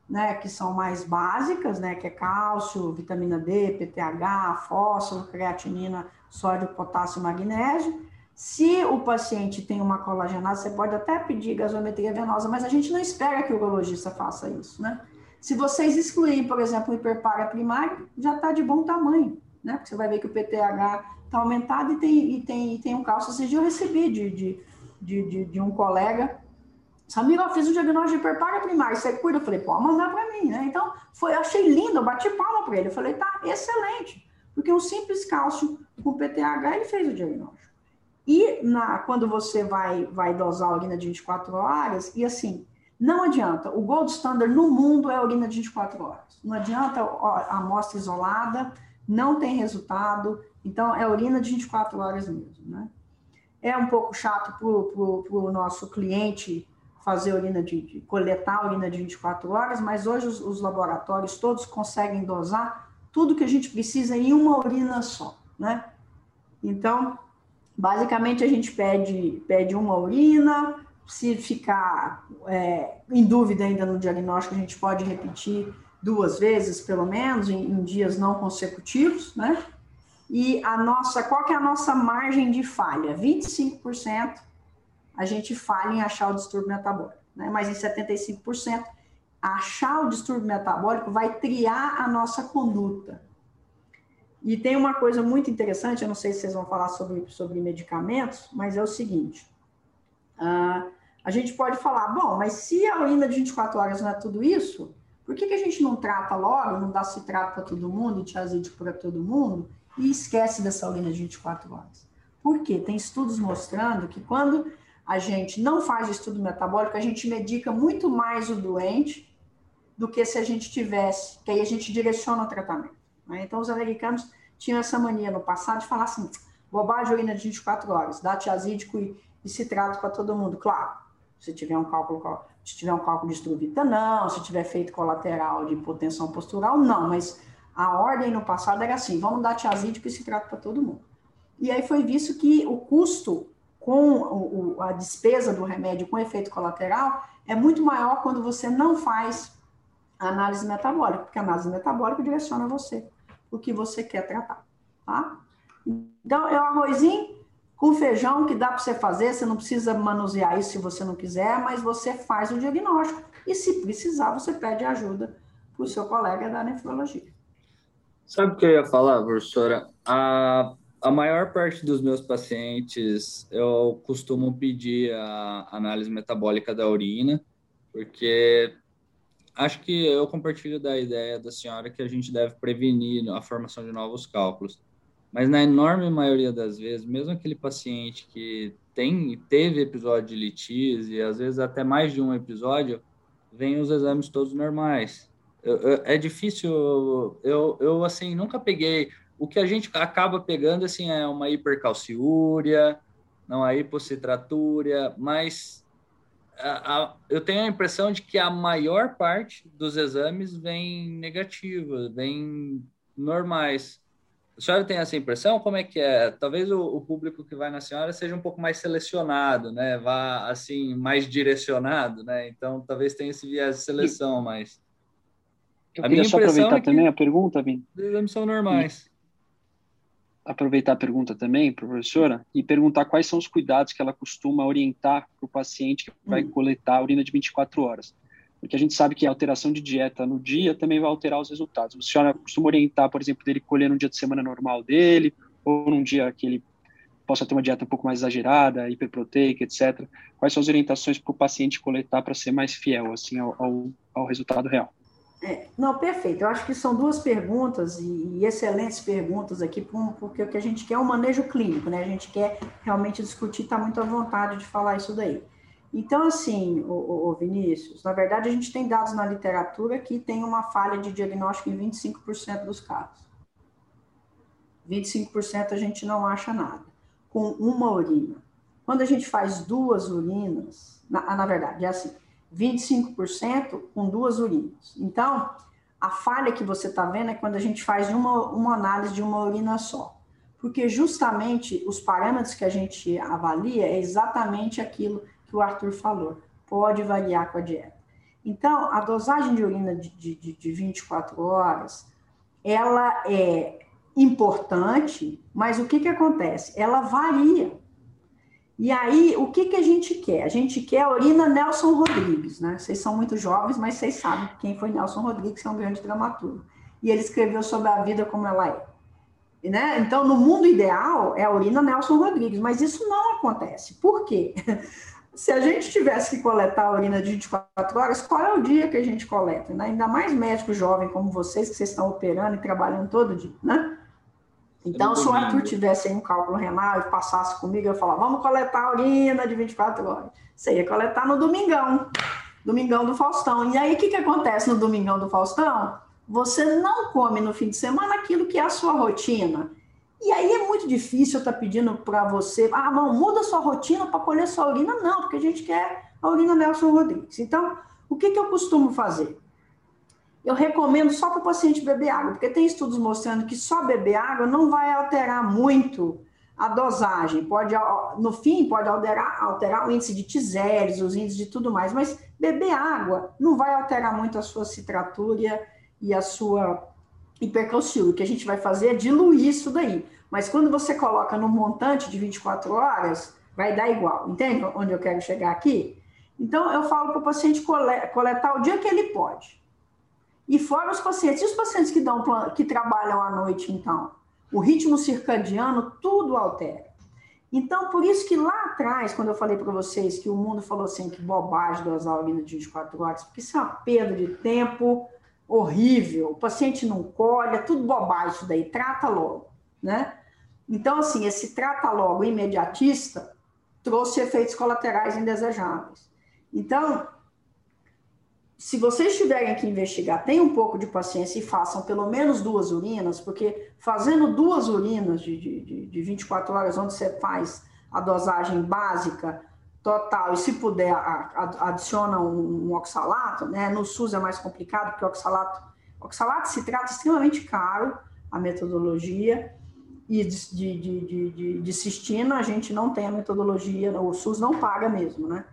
né, que são mais básicas, né, que é cálcio, vitamina D, PTH, fósforo, creatinina, sódio, potássio, magnésio. Se o paciente tem uma colagenase, você pode até pedir gasometria venosa, mas a gente não espera que o urologista faça isso, né? Se vocês excluírem, por exemplo, o hiperpara primário, já está de bom tamanho, né? Porque você vai ver que o PTH está aumentado e tem, e, tem, e tem um cálcio. Esse eu recebi de, de, de, de, um colega, Samir, eu fiz um diagnóstico de hiperpara primário, você cuida? Eu falei, pode mandar para mim, né? Então, foi, achei lindo, eu bati palma para ele. Eu falei, tá, excelente. Porque um simples cálcio com PTH, ele fez o diagnóstico. E na, quando você vai, vai dosar a urina de 24 horas, e assim, não adianta. O gold standard no mundo é a urina de 24 horas. Não adianta a amostra isolada, não tem resultado. Então, é urina de 24 horas mesmo, né? É um pouco chato para o nosso cliente fazer urina de, de, coletar a urina de 24 horas, mas hoje os, os, laboratórios todos conseguem dosar tudo que a gente precisa em uma urina só, né? Então, Basicamente, a gente pede, pede uma urina, se ficar é, em dúvida ainda no diagnóstico, a gente pode repetir duas vezes, pelo menos, em, em, dias não consecutivos, né? E a nossa, qual que é a nossa margem de falha? 25% a gente falha em achar o distúrbio metabólico, né? Mas em 75%, achar o distúrbio metabólico vai triar a nossa conduta. E tem uma coisa muito interessante, eu não sei se vocês vão falar sobre, sobre medicamentos, mas é o seguinte: uh, a gente pode falar, bom, mas se a urina de 24 horas não é tudo isso, por que, que a gente não trata logo, não dá citrato para todo mundo, tiazídico para todo mundo, e esquece dessa urina de 24 horas? Por quê? Tem estudos mostrando que quando a gente não faz estudo metabólico, a gente medica muito mais o doente do que se a gente tivesse, que aí a gente direciona o tratamento. Né? Então, os americanos tinham essa mania no passado de falar assim, bobagem urina de 24 horas, dá tiazídico e, e citrato para todo mundo. Claro, se tiver um cálculo, se tiver um cálculo de estruvita, não. Se tiver feito colateral de hipotensão postural, não. Mas a ordem no passado era assim: vamos dar tiazídico e citrato para todo mundo. E aí foi visto que o custo com o, a despesa do remédio com efeito colateral é muito maior quando você não faz análise metabólica, porque a análise metabólica direciona você o que você quer tratar, tá? Então, é o arrozinho, com feijão que dá para você fazer, você não precisa manusear isso se você não quiser, mas você faz o diagnóstico e se precisar, você pede ajuda para o seu colega da nefrologia. Sabe o que eu ia falar, professora? A, a maior parte dos meus pacientes eu costumo pedir a análise metabólica da urina, porque acho que eu compartilho da ideia da senhora que a gente deve prevenir a formação de novos cálculos. Mas na enorme maioria das vezes, mesmo aquele paciente que tem teve episódio de litise, e às vezes até mais de um episódio, vem os exames todos normais. Eu, eu, é difícil, eu, eu assim nunca peguei. O que a gente acaba pegando assim é uma hipercalciúria, não a hipocitratúria, mas a, a, eu tenho a impressão de que a maior parte dos exames vem negativa, vem normais. A senhora tem essa impressão? Como é que é? Talvez o, o, público que vai na senhora seja um pouco mais selecionado, né? Vá, assim, mais direcionado, né? Então, talvez tenha esse viés de seleção, mas... Eu a queria só aproveitar é também a pergunta. Os exames são normais. Aproveitar a pergunta também, professora, e perguntar quais são os cuidados que ela costuma orientar para o paciente que vai hum. coletar a urina de 24 horas porque a gente sabe que a alteração de dieta no dia também vai alterar os resultados. A senhora costuma orientar, por exemplo, dele colher num dia de semana normal dele, ou num dia que ele possa ter uma dieta um pouco mais exagerada, hiperproteica, etc. Quais são as orientações para o paciente coletar para ser mais fiel assim ao, ao, ao resultado real? É, não, perfeito. Eu acho que são duas perguntas e, e excelentes perguntas aqui, porque o que a gente quer é um manejo clínico, né? A gente quer realmente discutir, está muito à vontade de falar isso daí. Então, assim, o, o, Vinícius, na verdade a gente tem dados na literatura que tem uma falha de diagnóstico em 25% dos casos. 25% a gente não acha nada, com uma urina. Quando a gente faz duas urinas, na, na verdade, é assim, 25% com duas urinas. Então, a falha que você está vendo é quando a gente faz uma, uma análise de uma urina só. Porque justamente os parâmetros que a gente avalia é exatamente aquilo que o Arthur falou, pode variar com a dieta. Então, a dosagem de urina de, de, de 24 horas, ela é importante, mas o que, que acontece? Ela varia. E aí, o que, que a gente quer? A gente quer a urina Nelson Rodrigues, né? Vocês são muito jovens, mas vocês sabem quem foi Nelson Rodrigues, que é um grande dramaturgo. E ele escreveu sobre a vida como ela é. Né? Então, no mundo ideal, é a urina Nelson Rodrigues, mas isso não acontece. Por quê? se a gente tivesse que coletar a urina de 24 horas, qual é o dia que a gente coleta? Né? Ainda mais médico jovem como vocês, que vocês estão operando e trabalhando todo dia, né? Então, se o Arthur tivesse um cálculo renal e passasse comigo, eu falava, vamos coletar a urina de 24 horas. Você ia coletar no domingão, domingão do Faustão. E aí, o que, que acontece no domingão do Faustão? Você não come no fim de semana aquilo que é a sua rotina. E aí é muito difícil eu estar tá pedindo para você, ah, não, muda sua rotina para colher sua urina. Não, porque a gente quer a urina Nelson Rodrigues. Então, o que, que eu costumo fazer? Eu recomendo só para o paciente beber água, porque tem estudos mostrando que só beber água não vai alterar muito a dosagem, pode, no fim, pode alterar, alterar o índice de tiséries, os índices de tudo mais, mas beber água não vai alterar muito a sua citratúria e a sua hipercalciúria. O que a gente vai fazer é diluir isso daí. Mas quando você coloca no montante de 24 horas, vai dar igual. Entende onde eu quero chegar aqui? Então, eu falo para o paciente coletar o dia que ele pode. E fora os pacientes. E os pacientes que, dão, que trabalham à noite, então? O ritmo circadiano, tudo altera. Então, por isso que lá atrás, quando eu falei para vocês que o mundo falou assim, que bobagem do alginas de 24 horas, porque isso é uma perda de tempo horrível, o paciente não colhe, é tudo bobagem isso daí, trata logo, né? Então, assim, esse trata logo imediatista trouxe efeitos colaterais indesejáveis. Então, se vocês tiverem que investigar, tenham um pouco de paciência e façam pelo menos duas urinas, porque fazendo duas urinas de, de, de 24 horas, onde você faz a dosagem básica, total, e se puder, adiciona um, oxalato, né? No SUS é mais complicado, porque oxalato, oxalato se trata extremamente caro, a metodologia, e de, de, de, de, de cistina, a gente não tem a metodologia, o SUS não paga mesmo, né?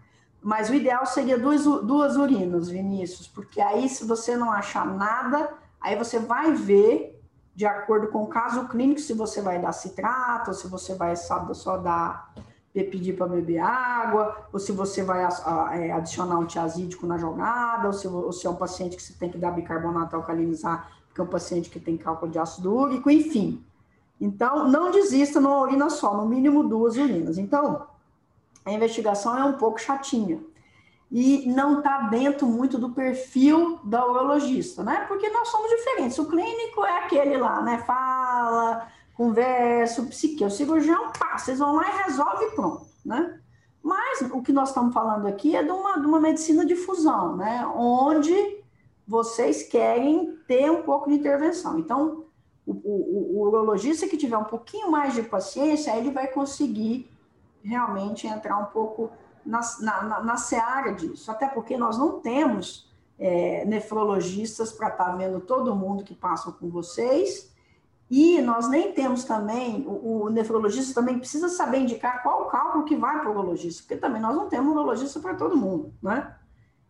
Mas o ideal seria duas, duas urinas, Vinícius, porque aí, se você não achar nada, aí você vai ver, de acordo com o caso clínico, se você vai dar citrato, se você vai só dar pedir para beber água, ou se você vai é, adicionar um tiazídico na jogada, ou se, se é um paciente que você tem que dar bicarbonato alcalinizar, porque é um paciente que tem cálculo de ácido úrico, enfim. Então, não desista numa urina só, no mínimo duas urinas. Então, a investigação é um pouco chatinha. E não está dentro muito do perfil da urologista, né? Porque nós somos diferentes. O clínico é aquele lá, né? Fala, conversa, o psique, o cirurgião, pá, vocês vão lá e resolve e pronto, né? Mas o que nós estamos falando aqui é de uma, de uma medicina de fusão, né? Onde vocês querem ter um pouco de intervenção. Então, o, o, o, urologista que tiver um pouquinho mais de paciência, ele vai conseguir realmente entrar um pouco na, na, na seara disso. Até porque nós não temos é, nefrologistas para estar tá vendo todo mundo que passa com vocês. E nós nem temos também, o, o, nefrologista também precisa saber indicar qual o cálculo que vai para o urologista, porque também nós não temos urologista para todo mundo, né?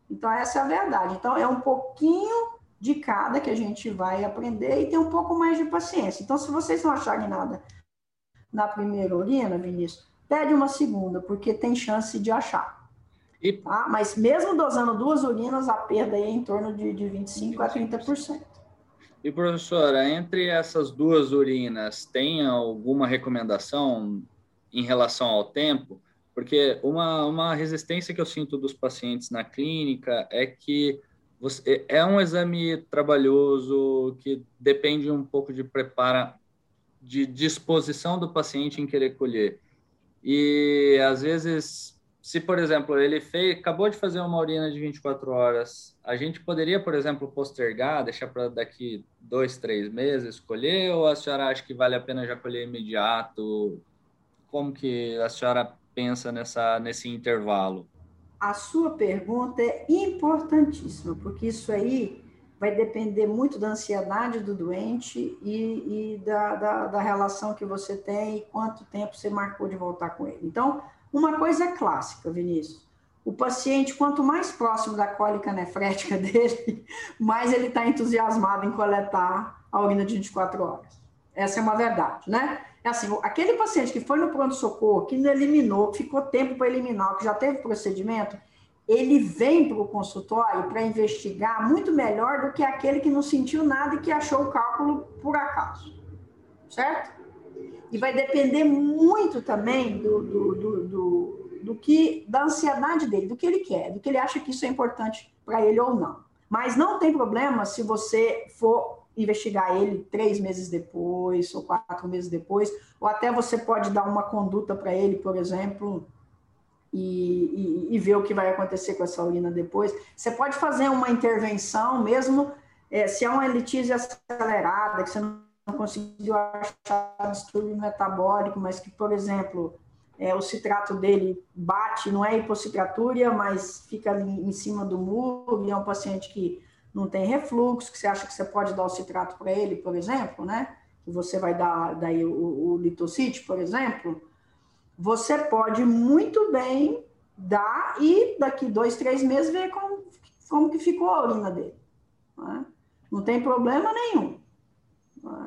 Então, essa é a verdade. Então, é um pouquinho de cada que a gente vai aprender e ter um pouco mais de paciência. Então, se vocês não acharem nada na primeira urina, Vinícius, pede uma segunda, porque tem chance de achar. E... Tá? Mas mesmo dosando duas urinas, a perda é em torno de, de 25% a 30%. E, professora, entre essas duas urinas, tem alguma recomendação em relação ao tempo? Porque uma, uma resistência que eu sinto dos pacientes na clínica é que você, é um exame trabalhoso que depende um pouco de prepara, de disposição do paciente em querer colher. E às vezes, se por exemplo ele fez, acabou de fazer uma urina de 24 horas, a gente poderia, por exemplo, postergar, deixar para daqui dois, três meses escolher, ou a senhora acha que vale a pena já colher imediato? Como que a senhora pensa nessa, nesse intervalo? a sua pergunta é importantíssima, porque isso aí vai depender muito da ansiedade do doente e, e da, da, da, relação que você tem e quanto tempo você marcou de voltar com ele. Então, uma coisa é clássica, Vinícius. O paciente, quanto mais próximo da cólica nefrética dele, mais ele está entusiasmado em coletar a urina de 24 horas. Essa é uma verdade, né? É assim, aquele paciente que foi no pronto-socorro, que não eliminou, que ficou tempo para eliminar, que já teve procedimento, ele vem para o consultório para investigar muito melhor do que aquele que não sentiu nada e que achou o cálculo por acaso. Certo? E vai depender muito também do, do, do, do, do que da ansiedade dele, do que ele quer, do que ele acha que isso é importante para ele ou não. Mas não tem problema se você for investigar ele três meses depois ou quatro meses depois, ou até você pode dar uma conduta para ele, por exemplo, e, e, e, ver o que vai acontecer com essa urina depois. Você pode fazer uma intervenção, mesmo é, se é uma litíase acelerada, que você não conseguiu achar distúrbio metabólico, mas que, por exemplo, é, o citrato dele bate, não é hipocitraturia, mas fica ali em cima do muro, e é um paciente que não tem refluxo, que você acha que você pode dar o citrato para ele, por exemplo, né? você vai dar daí o, o litocite, por exemplo, você pode muito bem dar e daqui dois, três meses ver como, como que ficou a urina dele. Não, é? não tem problema nenhum.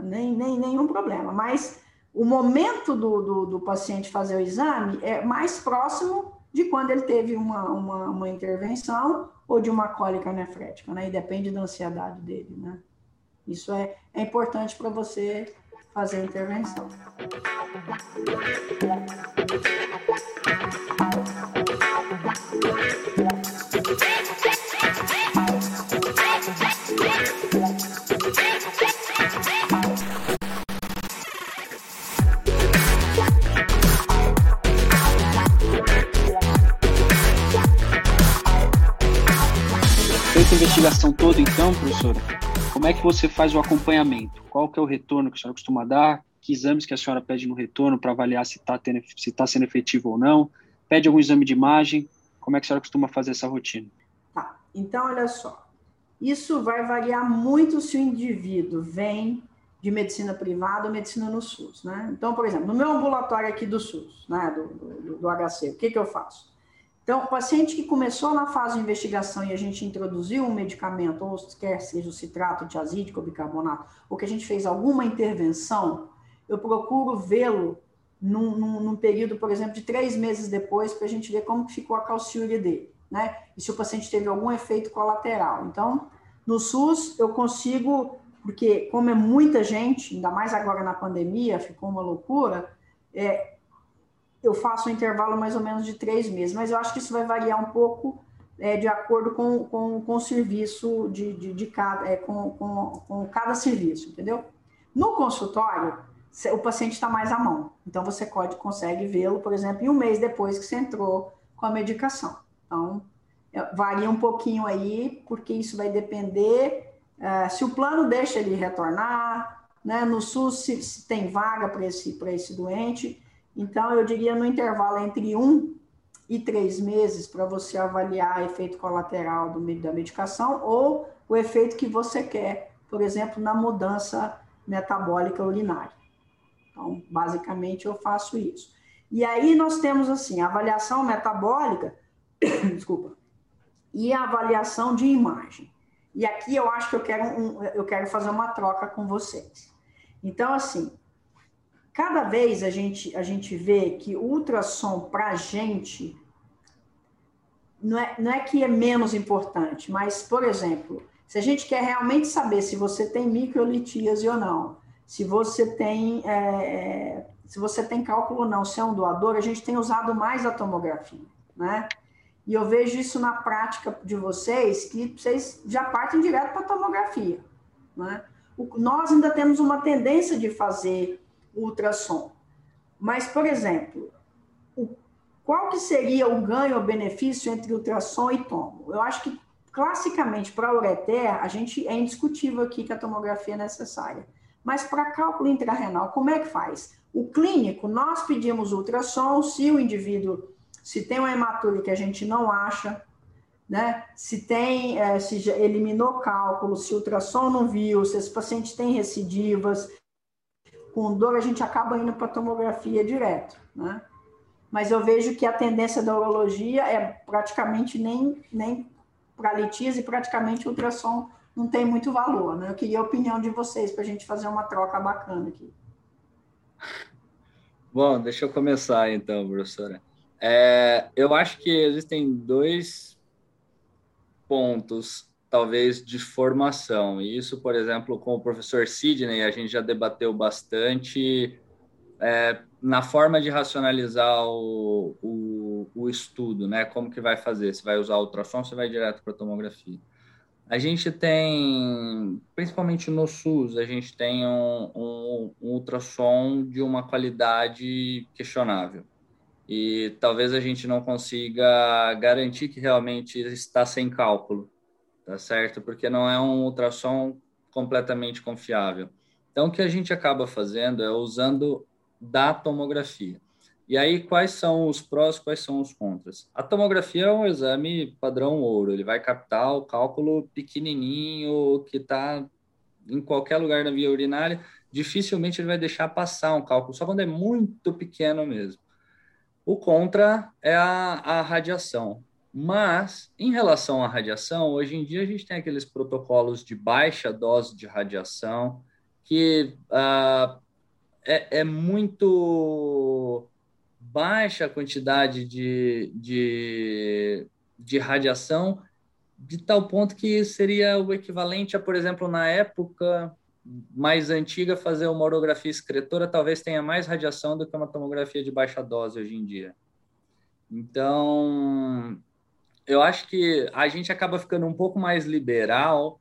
Nem, nem, nenhum problema. Mas o momento do, do, do, paciente fazer o exame é mais próximo de quando ele teve uma, uma, uma intervenção ou de uma cólica nefrética, né? E depende da ansiedade dele, né? Isso é, é importante para você fazer a intervenção. Investigação toda, então, professora, como é que você faz o acompanhamento? Qual que é o retorno que a senhora costuma dar? Que exames que a senhora pede no retorno para avaliar se está tá sendo efetivo ou não? Pede algum exame de imagem? Como é que a senhora costuma fazer essa rotina? Tá, então olha só. Isso vai variar muito se o indivíduo vem de medicina privada ou medicina no SUS, né? Então, por exemplo, no meu ambulatório aqui do SUS, né, do, do, do HC, o que, que eu faço? Então, paciente que começou na fase de investigação e a gente introduziu um medicamento, ou quer seja o citrato tiazídico ou bicarbonato, ou que a gente fez alguma intervenção, eu procuro vê-lo num, num, num, período, por exemplo, de três meses depois, para a gente ver como ficou a calciúria dele, né? E se o paciente teve algum efeito colateral. Então, no SUS, eu consigo, porque como é muita gente, ainda mais agora na pandemia, ficou uma loucura, é, eu faço um intervalo mais ou menos de três meses, mas eu acho que isso vai variar um pouco é, de acordo com, com, com o serviço de, de, de cada, é, com, com, com cada serviço, entendeu? No consultório, o paciente está mais à mão, então você pode, consegue vê-lo, por exemplo, em um mês depois que você entrou com a medicação. Então, é, varia um pouquinho aí, porque isso vai depender é, se o plano deixa ele retornar, né? No SUS, se, se tem vaga para esse, esse doente então, eu diria no intervalo entre um e três meses para você avaliar efeito colateral do, da medicação ou o efeito que você quer, por exemplo, na mudança metabólica urinária. Então, basicamente, eu faço isso. E aí nós temos assim, avaliação metabólica, desculpa, e a avaliação de imagem. E aqui eu acho que eu quero, um, eu quero fazer uma troca com vocês. Então, assim, cada vez a gente, a gente vê que o ultrassom para a gente não é, não é que é menos importante, mas, por exemplo, se a gente quer realmente saber se você tem microlitíase ou não, se você tem, é, se você tem cálculo ou não, se é um doador, a gente tem usado mais a tomografia, né? E eu vejo isso na prática de vocês, que vocês já partem direto para a tomografia, né? O, nós ainda temos uma tendência de fazer ultrassom. Mas, por exemplo, o, qual que seria o ganho ou benefício entre ultrassom e tomo? Eu acho que, classicamente, para a ureter, a gente é indiscutível aqui que a tomografia é necessária. Mas para cálculo intrarrenal, como é que faz? O clínico, nós pedimos ultrassom se o indivíduo, se tem uma hematura que a gente não acha, né? Se tem, é, se eliminou cálculo, se ultrassom não viu, se esse paciente tem recidivas, com dor, a gente acaba indo para tomografia direto, né? Mas eu vejo que a tendência da urologia é praticamente nem, nem para litíase, praticamente ultrassom não tem muito valor, né? Eu queria a opinião de vocês para a gente fazer uma troca bacana aqui. Bom, deixa eu começar então, professora. É, eu acho que existem dois pontos talvez de formação. E isso, por exemplo, com o professor Sidney, a gente já debateu bastante é, na forma de racionalizar o, o, o, estudo, né? Como que vai fazer? Se vai usar ultrassom, se vai direto para tomografia. A gente tem, principalmente no SUS, a gente tem um, um, um ultrassom de uma qualidade questionável. E talvez a gente não consiga garantir que realmente está sem cálculo tá certo? Porque não é um ultrassom completamente confiável. Então, o que a gente acaba fazendo é usando da tomografia. E aí, quais são os prós, quais são os contras? A tomografia é um exame padrão ouro, ele vai captar o cálculo pequenininho que está em qualquer lugar da via urinária dificilmente ele vai deixar passar um cálculo, só quando é muito pequeno mesmo. O contra é a, a radiação. Mas, em relação à radiação, hoje em dia a gente tem aqueles protocolos de baixa dose de radiação, que uh, é, é, muito baixa a quantidade de, de, de radiação, de tal ponto que seria o equivalente a, por exemplo, na época mais antiga, fazer uma orografia excretora talvez tenha mais radiação do que uma tomografia de baixa dose hoje em dia. Então, eu acho que a gente acaba ficando um pouco mais liberal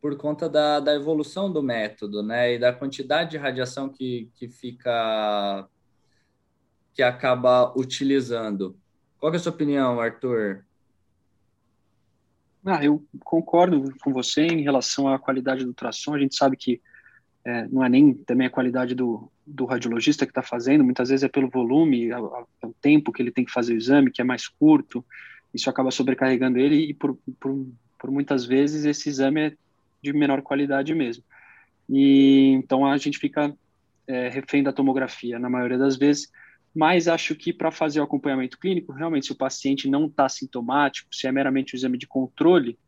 por conta da, da evolução do método, né? E da quantidade de radiação que, que fica que acaba utilizando. Qual é a sua opinião, Arthur? Ah, eu concordo com você em relação à qualidade do ultrassom. A gente sabe que é, não é nem também a qualidade do, do radiologista que está fazendo, muitas vezes é pelo volume, é o tempo que ele tem que fazer o exame, que é mais curto, isso acaba sobrecarregando ele e por, por, por muitas vezes esse exame é de menor qualidade mesmo. E então a gente fica é, refém da tomografia na maioria das vezes, mas acho que para fazer o acompanhamento clínico, realmente, se o paciente não está sintomático, se é meramente um exame de controle,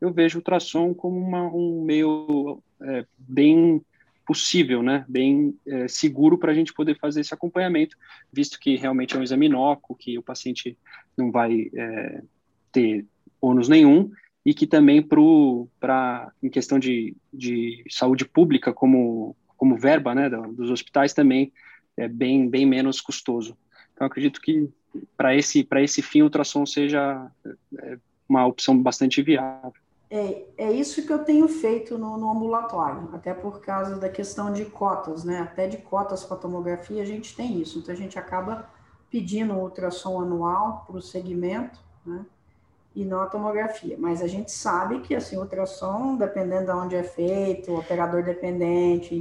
eu vejo o ultrassom como uma, um meio é, bem possível, né, bem é, seguro para a gente poder fazer esse acompanhamento, visto que realmente é um exame inócuo, que o paciente não vai é, ter ônus nenhum, e que também para em questão de, de saúde pública como como verba né dos hospitais também é bem bem menos custoso então acredito que para esse para esse fim o ultrassom seja é, uma opção bastante viável é, é isso que eu tenho feito no, no ambulatório, até por causa da questão de cotas, né? Até de cotas para tomografia a gente tem isso. Então a gente acaba pedindo ultrassom anual para o segmento, né? E não a tomografia. Mas a gente sabe que assim, ultrassom, dependendo de onde é feito, operador dependente,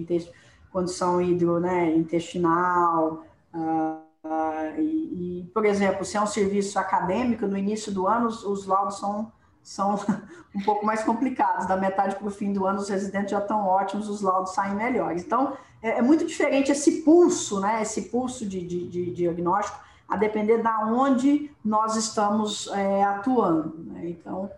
condição hidro, né, intestinal, uh, uh, e, e, por exemplo, se é um serviço acadêmico, no início do ano os, os laudos são são um pouco mais complicados. Da metade para o fim do ano, os residentes já estão ótimos, os laudos saem melhores. Então, é, é muito diferente esse pulso, né? Esse pulso de, de, de diagnóstico, a depender da onde nós estamos é, atuando. Né? Então,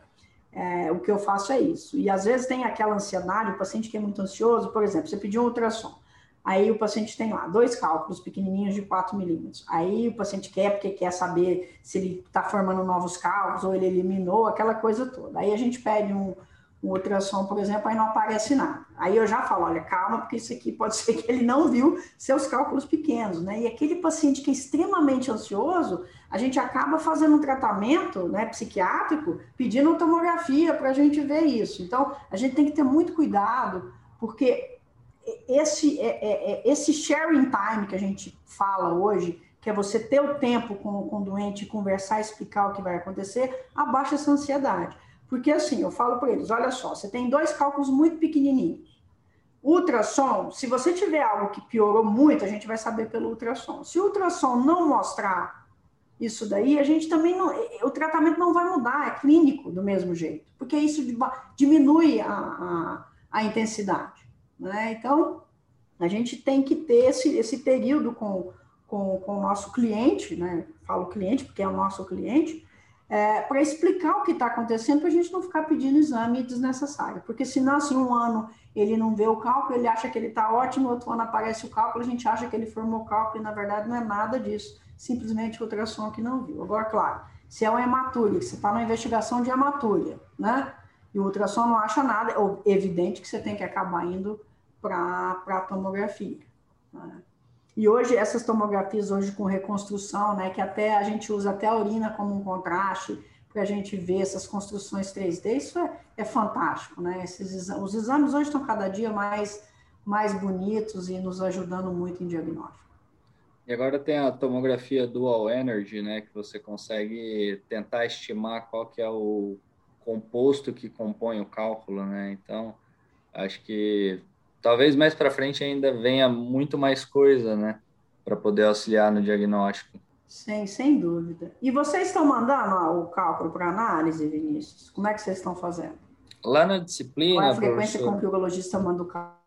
é, o que eu faço é isso. E às vezes tem aquela ansiedade, o paciente que é muito ansioso, por exemplo, você pediu um ultrassom. Aí o paciente tem lá dois cálculos pequenininhos de 4 milímetros. Aí o paciente quer porque quer saber se ele está formando novos cálculos ou ele eliminou, aquela coisa toda. Aí a gente pede um, um ultrassom, por exemplo, aí não aparece nada. Aí eu já falo, olha, calma, porque isso aqui pode ser que ele não viu seus cálculos pequenos, né? E aquele paciente que é extremamente ansioso, a gente acaba fazendo um tratamento né, psiquiátrico pedindo tomografia para a gente ver isso. Então, a gente tem que ter muito cuidado, porque esse, é, é, é, esse sharing time que a gente fala hoje, que é você ter o tempo com, com o doente, conversar, explicar o que vai acontecer, abaixa essa ansiedade. Porque assim, eu falo para eles, olha só, você tem dois cálculos muito pequenininhos. Ultrassom, se você tiver algo que piorou muito, a gente vai saber pelo ultrassom. Se o ultrassom não mostrar isso daí, a gente também não, o tratamento não vai mudar, é clínico do mesmo jeito, porque isso diminui a, a, a intensidade. Né? Então, a gente tem que ter esse, esse período com, com, com o nosso cliente, né? falo cliente porque é o nosso cliente, é, para explicar o que está acontecendo, para a gente não ficar pedindo exame desnecessário. Porque senão, assim, um ano ele não vê o cálculo, ele acha que ele está ótimo, outro ano aparece o cálculo, a gente acha que ele formou o cálculo, e na verdade não é nada disso, simplesmente ultrassom que não viu. Agora, claro, se é uma hematúria, você está na investigação de hematúria, né? E o ultrassom não acha nada, é evidente que você tem que acabar indo para a tomografia. Né? E hoje, essas tomografias hoje com reconstrução, né, que até a gente usa até a urina como um contraste, para a gente ver essas construções 3D, isso é, é fantástico, né? Esses, os exames hoje estão cada dia mais, mais bonitos e nos ajudando muito em diagnóstico. E agora tem a tomografia dual energy, né, que você consegue tentar estimar qual que é o composto que compõe o cálculo, né? Então, acho que talvez mais para frente ainda venha muito mais coisa, né, para poder auxiliar no diagnóstico. Sim, sem dúvida. E vocês estão mandando o cálculo para análise, Vinícius? Como é que vocês estão fazendo? Lá na disciplina. Qual é a frequência professor... com que o urologista manda o cálculo?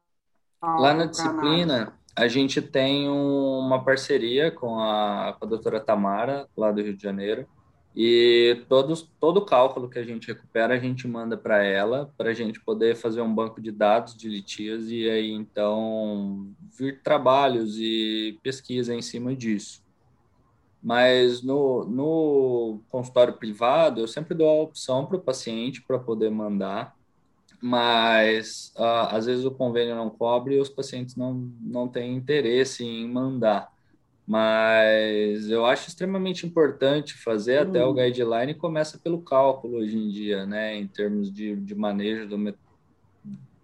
Lá na disciplina, a gente tem uma parceria com a, com a doutora Tamara, lá do Rio de Janeiro, e todos, todo cálculo que a gente recupera, a gente manda para ela, para a gente poder fazer um banco de dados de litias e aí então vir trabalhos e pesquisa em cima disso. Mas no, no consultório privado, eu sempre dou a opção para o paciente para poder mandar mas uh, às vezes o convênio não cobre e os pacientes não, não têm interesse em mandar. Mas eu acho extremamente importante fazer até o hum. guideline começa pelo cálculo hoje em dia, né? Em termos de, de manejo do,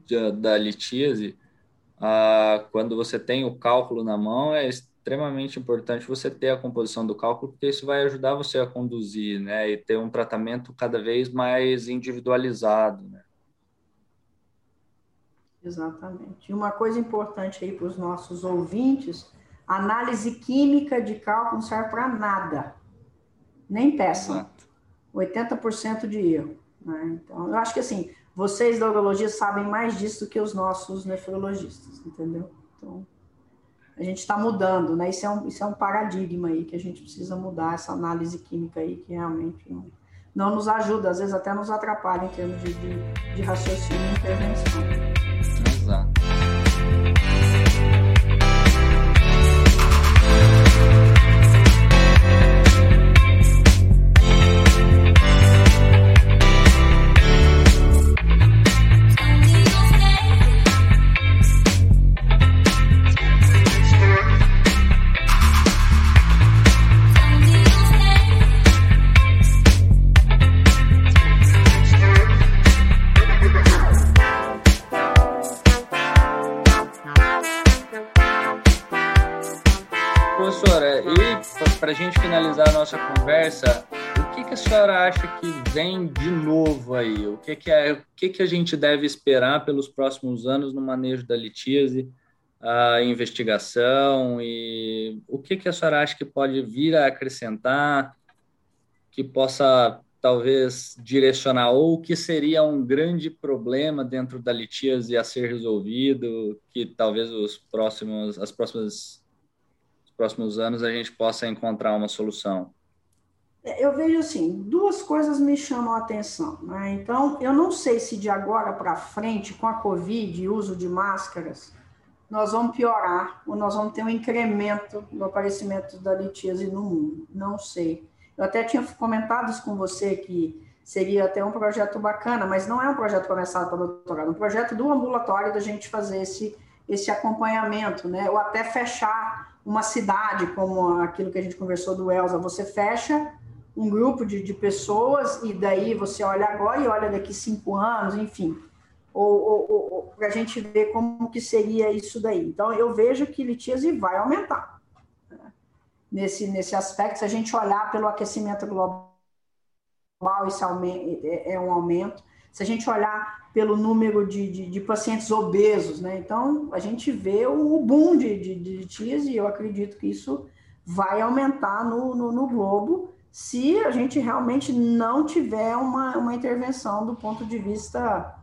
de, da litíase, uh, quando você tem o cálculo na mão, é extremamente importante você ter a composição do cálculo, porque isso vai ajudar você a conduzir, né? E ter um tratamento cada vez mais individualizado, né? Exatamente. E uma coisa importante aí para os nossos ouvintes, análise química de cálculo não serve para nada. Nem peçam. 80% de erro. Né? Então, eu acho que assim, vocês da urologia sabem mais disso do que os nossos nefrologistas, entendeu? Então, a gente está mudando, né? Isso é, um, isso é um paradigma aí que a gente precisa mudar, essa análise química aí que realmente não, não nos ajuda, às vezes até nos atrapalha em termos de, de, de raciocínio e intervenção. Conversa, o que, que a senhora acha que vem de novo aí? O que, que, é, o que, que a gente deve esperar pelos próximos anos no manejo da litíase, a investigação e o que, que a senhora acha que pode vir a acrescentar, que possa talvez direcionar ou que seria um grande problema dentro da litíase a ser resolvido, que talvez os próximos, as próximas, os próximos anos a gente possa encontrar uma solução? Eu vejo assim, duas coisas me chamam a atenção. Né? Então, eu não sei se de agora para frente, com a Covid e uso de máscaras, nós vamos piorar ou nós vamos ter um incremento no aparecimento da litíase no mundo. Não sei. Eu até tinha comentado isso com você que seria até um projeto bacana, mas não é um projeto começado para doutorado, é um projeto do ambulatório da gente fazer esse, esse acompanhamento, né? Ou até fechar uma cidade, como aquilo que a gente conversou do Elza, você fecha um grupo de, de pessoas e daí você olha agora e olha daqui cinco anos, enfim, ou, ou, ou para a gente ver como que seria isso daí. Então, eu vejo que litíase vai aumentar. Né? Nesse, nesse aspecto, se a gente olhar pelo aquecimento global, isso é, é um aumento. Se a gente olhar pelo número de, de, de pacientes obesos, né? Então, a gente vê o boom de, de, de litíase e eu acredito que isso vai aumentar no, no, no globo se a gente realmente não tiver uma, uma intervenção do ponto de vista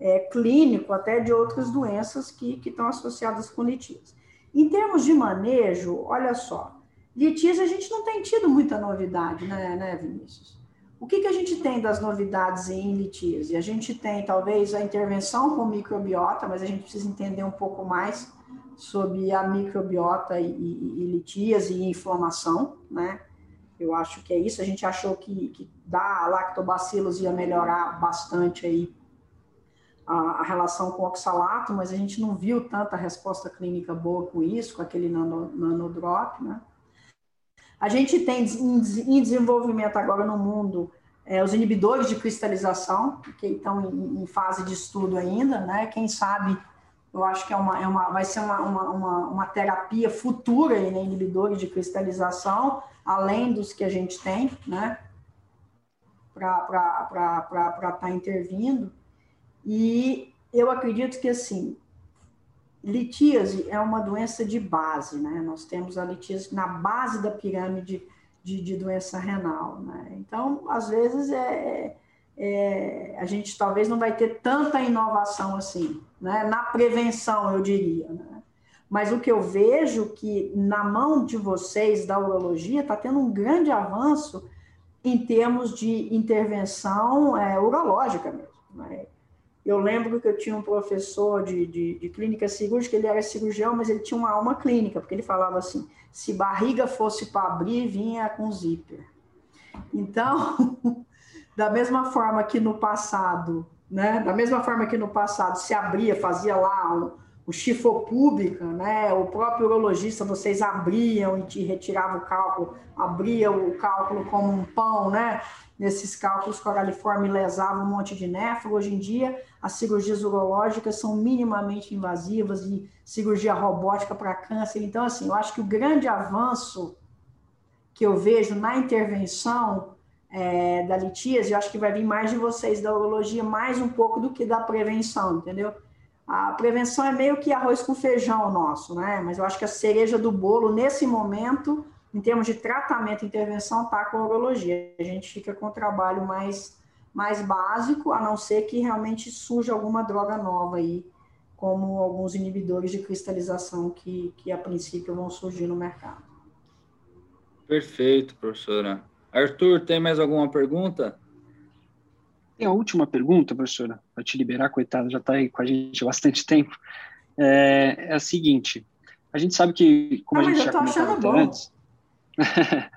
é, clínico, até de outras doenças que, que estão associadas com litíase. Em termos de manejo, olha só, litíase a gente não tem tido muita novidade, né, né Vinícius? O que, que a gente tem das novidades em litíase? A gente tem, talvez, a intervenção com microbiota, mas a gente precisa entender um pouco mais sobre a microbiota e, e, e e inflamação, né? Eu acho que é isso. A gente achou que, que da lactobacilos ia melhorar bastante aí a, a, relação com o oxalato, mas a gente não viu tanta resposta clínica boa com isso, com aquele nano, nanodrop, né? A gente tem em, desenvolvimento agora no mundo é, os inibidores de cristalização, que estão em, em, fase de estudo ainda, né? Quem sabe, eu acho que é uma, é uma, vai ser uma, uma, uma, uma terapia futura, né? inibidores de cristalização, além dos que a gente tem, né? Para estar tá intervindo. E eu acredito que, assim, litíase é uma doença de base, né? Nós temos a litíase na base da pirâmide de, de doença renal, né? Então, às vezes, é, é, a gente talvez não vai ter tanta inovação assim, né? na prevenção, eu diria. Né? Mas o que eu vejo que na mão de vocês da urologia está tendo um grande avanço em termos de intervenção é, urológica mesmo. Né? Eu lembro que eu tinha um professor de, de, de, clínica cirúrgica, ele era cirurgião, mas ele tinha uma alma clínica, porque ele falava assim: se barriga fosse para abrir, vinha com zíper. Então, da mesma forma que no passado, né? Da mesma forma que no passado se abria, fazia lá um, o chifopúbica, né? O próprio urologista, vocês abriam e te retiravam o cálculo, abria o cálculo como um pão, né? nesses cálculos coraliforme lesava um monte de néfro. Hoje em dia, as cirurgias urológicas são minimamente invasivas e cirurgia robótica para câncer. Então, assim, eu acho que o grande avanço que eu vejo na intervenção é, da litíase, eu acho que vai vir mais de vocês da urologia, mais um pouco do que da prevenção, entendeu? A prevenção é meio que arroz com feijão nosso, né? Mas eu acho que a cereja do bolo, nesse momento, em termos de tratamento e intervenção, está com a urologia. A gente fica com o trabalho mais, mais básico, a não ser que realmente surja alguma droga nova aí, como alguns inibidores de cristalização que, que a princípio vão surgir no mercado. Perfeito, professora. Arthur, tem mais alguma pergunta? Tem a última pergunta, professora, para te liberar, coitado, já está aí com a gente há bastante tempo. É, é a seguinte: a gente sabe que, como ah, a gente já comentou antes,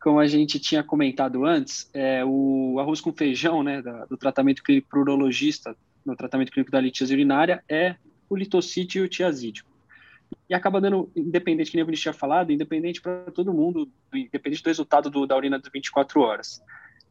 como a gente tinha comentado antes, é, o arroz com feijão, né, da, do tratamento clínico para urologista, no tratamento clínico da litíase urinária, é o litocite e o tiazídico. E acaba dando, independente, que nem a gente tinha falado, independente para todo mundo, independente do resultado do, da urina das 24 horas.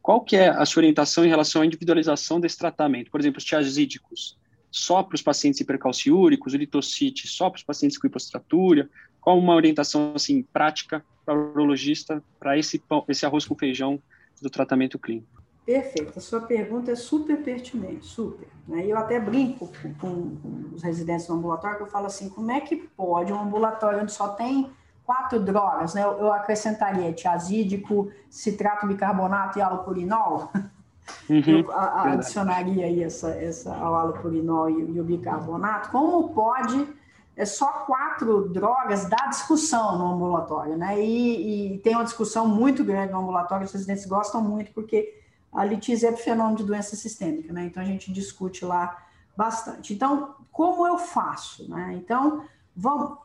Qual que é a sua orientação em relação à individualização desse tratamento? Por exemplo, os tiazídicos, só para os pacientes hipercalciúricos, o litocite só para os pacientes com hipostatúria? Qual uma orientação assim prática para o urologista para esse, esse arroz com feijão do tratamento clínico? Perfeito, a sua pergunta é super pertinente, super. Né? Eu até brinco com, com, os residentes do ambulatório, que eu falo assim, como é que pode um ambulatório onde só tem quatro drogas, né? eu, acrescentaria tiazídico, citrato bicarbonato e alopurinol, uhum, eu a, a, adicionaria aí essa, essa, ao alopurinol e, e o bicarbonato, como pode é só quatro drogas da discussão no ambulatório, né? E, e, tem uma discussão muito grande no ambulatório, os residentes gostam muito, porque a litíase é fenômeno de doença sistêmica, né? Então a gente discute lá bastante. Então, como eu faço, né? Então, vamos,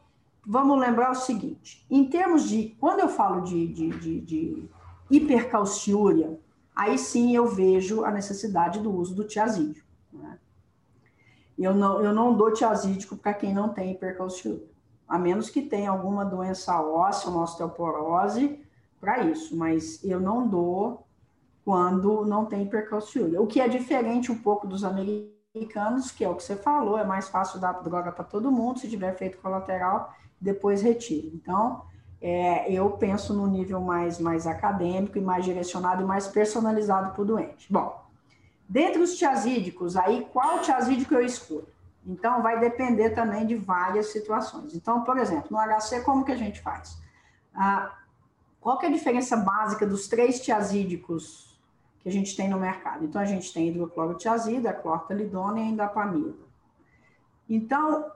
vamos lembrar o seguinte: em termos de, quando eu falo de, de, de, de hipercalciúria, aí sim eu vejo a necessidade do uso do tiazídio. Né? Eu não, eu não dou tiazídico para quem não tem hipercalciúria, a menos que tenha alguma doença óssea, uma osteoporose, para isso, mas eu não dou quando não tem hipercalciúria. O que é diferente um pouco dos americanos, que é o que você falou, é mais fácil dar droga para todo mundo, se tiver feito colateral, depois retira. Então, é, eu penso no nível mais, mais acadêmico e mais direcionado e mais personalizado para o doente. Bom, Dentre os tiazídicos, aí qual tiazídico eu escolho? Então, vai depender também de várias situações. Então, por exemplo, no HC, como que a gente faz? Ah, qual que é a diferença básica dos três tiazídicos que a gente tem no mercado? Então, a gente tem hidroclorotiazida, clortalidona e a indapamida. Então,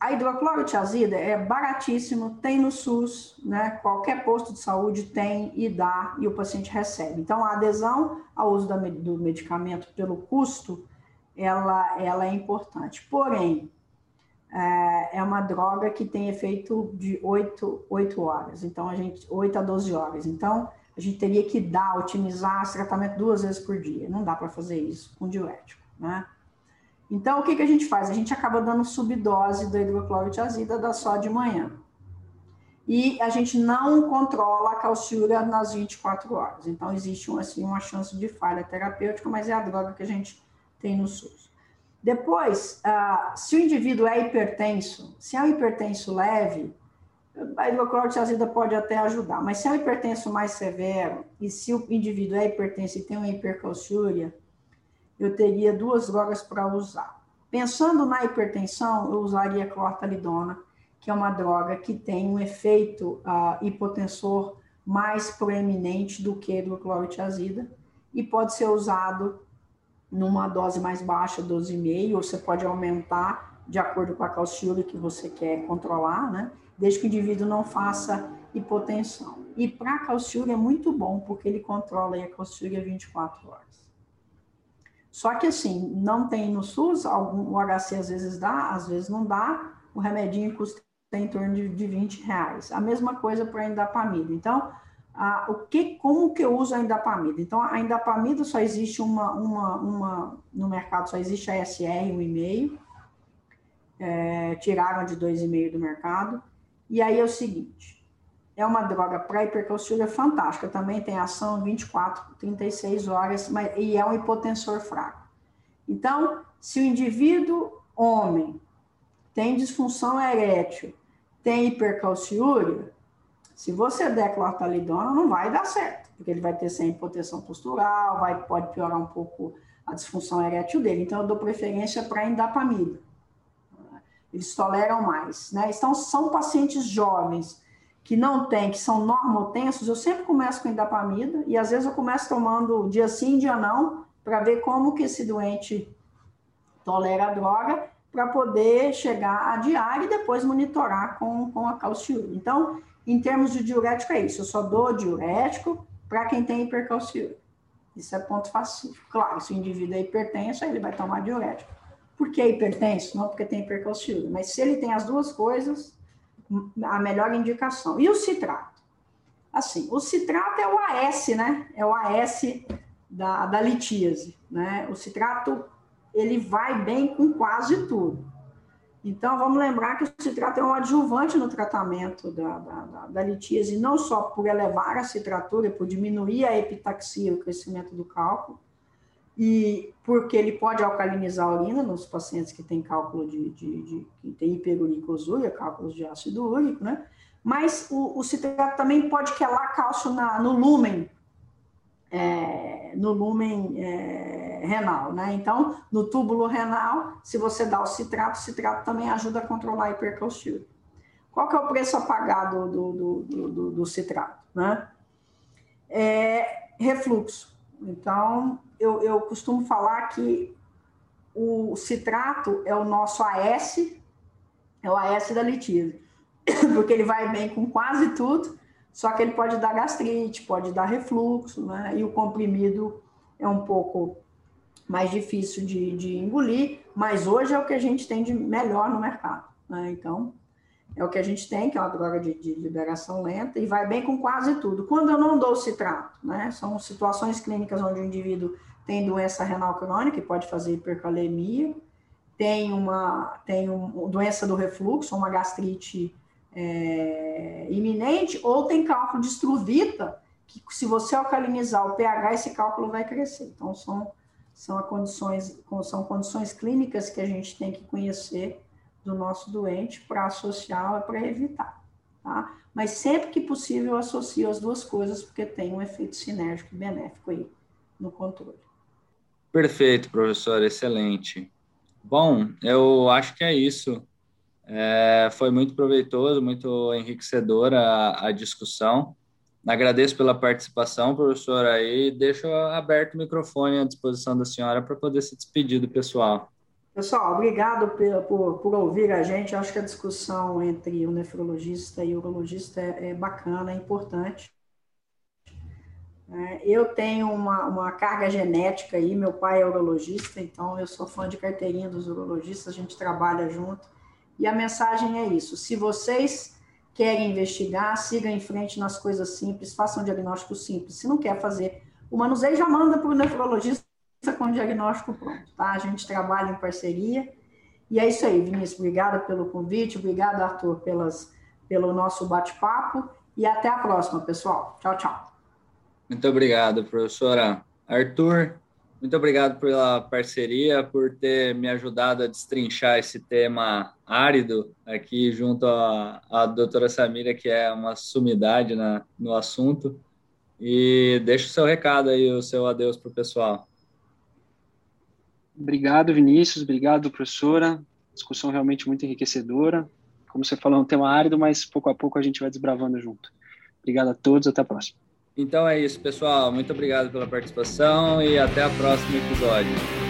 a hidroclorotiazida é baratíssimo, tem no SUS, né? Qualquer posto de saúde tem e dá e o paciente recebe. Então, a adesão ao uso do medicamento pelo custo, ela, ela é importante. Porém, é, é uma droga que tem efeito de 8, 8 horas, então a gente 8 a 12 horas. Então, a gente teria que dar, otimizar esse tratamento duas vezes por dia. Não dá para fazer isso com diurético, né? Então, o que, que a gente faz? A gente acaba dando subdose da hidroclorotiazida da só de manhã. E a gente não controla a calciúria nas 24 horas. Então, existe assim, uma chance de falha terapêutica, mas é a droga que a gente tem no SUS. Depois, uh, se o indivíduo é hipertenso, se é um hipertenso leve, a hidroclorotiazida pode até ajudar, mas se é um hipertenso mais severo, e se o indivíduo é hipertenso e tem uma hipercalciúria, eu teria duas drogas para usar. Pensando na hipertensão, eu usaria clortalidona, que é uma droga que tem um efeito uh, hipotensor mais proeminente do que a hidroclorotiazida e pode ser usado numa dose mais baixa, 12,5, ou você pode aumentar de acordo com a calciúria que você quer controlar, né? Desde que o indivíduo não faça hipotensão. E para a calciúria é muito bom, porque ele controla a calciúria 24 horas. Só que assim, não tem no SUS, algum, o HC às vezes dá, às vezes não dá, o remedinho custa em torno de, de 20 reais. A mesma coisa para a indapamida. Então, a, o que, como que eu uso a indapamida? Então, a indapamida só existe uma, uma, uma no mercado só existe a SR 1,5, é, tiraram de 2,5 do mercado. E aí é o seguinte, é uma droga para hipercalciúria fantástica, também tem ação 24, 36 horas, mas, e é um hipotensor fraco. Então, se o indivíduo homem tem disfunção erétil, tem hipercalciúria, se você der clortalidona, não vai dar certo, porque ele vai ter sem proteção postural, vai, pode piorar um pouco a disfunção erétil dele. Então, eu dou preferência para indapamida. Eles toleram mais, né? Então, são pacientes jovens que não têm, que são normotensos, eu sempre começo com indapamida e às vezes eu começo tomando dia sim, dia não, para ver como que esse doente tolera a droga, para poder chegar a diária e depois monitorar com, com a calciúria. Então, em termos de diurético, é isso. Eu só dou diurético para quem tem hipercalciúria. Isso é ponto pacífico. Claro, se o indivíduo é hipertenso, ele vai tomar diurético. Por que hipertenso? Não porque tem hipercalciúria. Mas se ele tem as duas coisas, a melhor indicação. E o citrato? Assim, o citrato é o AS, né? É o AS da, da litíase, né? O citrato, ele vai bem com quase tudo. Então, vamos lembrar que o citrato é um adjuvante no tratamento da, da, da, da litíase, não só por elevar a citratura, por diminuir a epitaxia, o crescimento do cálculo, e porque ele pode alcalinizar a urina nos pacientes que têm cálculo de, de, de que tem hiperuricosúria, cálculos de ácido úrico, né? Mas o, o citrato também pode quelar cálcio na, no lúmen, é, no lúmen é, renal, né? Então, no túbulo renal, se você dá o citrato, o citrato também ajuda a controlar a hipercalciúria. Qual que é o preço apagado do, do, do, do, do citrato, né? É, refluxo. Então, eu, eu costumo falar que o citrato é o nosso AS, é o AS da litíase, porque ele vai bem com quase tudo, só que ele pode dar gastrite, pode dar refluxo, né? E o comprimido é um pouco mais difícil de, de engolir, mas hoje é o que a gente tem de melhor no mercado, né? Então, é o que a gente tem, que é uma droga de, de, liberação lenta, e vai bem com quase tudo. Quando eu não dou citrato, né? São situações clínicas onde o indivíduo tem doença renal crônica e pode fazer hipercalemia, tem uma tem um, doença do refluxo, uma gastrite é, iminente, ou tem cálculo de estruvita, que se você alcalinizar o pH, esse cálculo vai crescer. Então, são, são, condições, são condições clínicas que a gente tem que conhecer do nosso doente para associar, para evitar. Tá? Mas sempre que possível, associo as duas coisas, porque tem um efeito sinérgico benéfico aí no controle. Perfeito, professor, excelente. Bom, eu acho que é isso. É, foi muito proveitoso, muito enriquecedora a, a, discussão. Agradeço pela participação, professora, e deixo aberto o microfone à disposição da senhora para poder se despedir do pessoal. Pessoal, obrigado por, por, por, ouvir a gente. Acho que a discussão entre o nefrologista e o urologista é, é bacana, é importante. É, eu tenho uma, uma carga genética aí, meu pai é urologista, então eu sou fã de carteirinha dos urologistas, a gente trabalha junto. E a mensagem é isso: se vocês querem investigar, siga em frente nas coisas simples, façam um diagnóstico simples. Se não quer fazer o manuseio, já manda para o nefrologista com o diagnóstico pronto, tá? A gente trabalha em parceria. E é isso aí, Vinícius. Obrigada pelo convite, obrigado, Arthur, pelas, pelo nosso bate-papo. E até a próxima, pessoal. Tchau, tchau. Muito obrigado, professora. Arthur, muito obrigado pela parceria, por ter me ajudado a destrinchar esse tema árido aqui junto à, à doutora Samira, que é uma sumidade na, no assunto. E deixa o seu recado aí, o seu adeus para o pessoal. Obrigado, Vinícius. Obrigado, professora. Discussão realmente muito enriquecedora. Como você falou, é um tema árido, mas pouco a pouco a gente vai desbravando junto. Obrigado a todos. Até a próxima. Então é isso, pessoal. Muito obrigado pela participação e até o próximo episódio.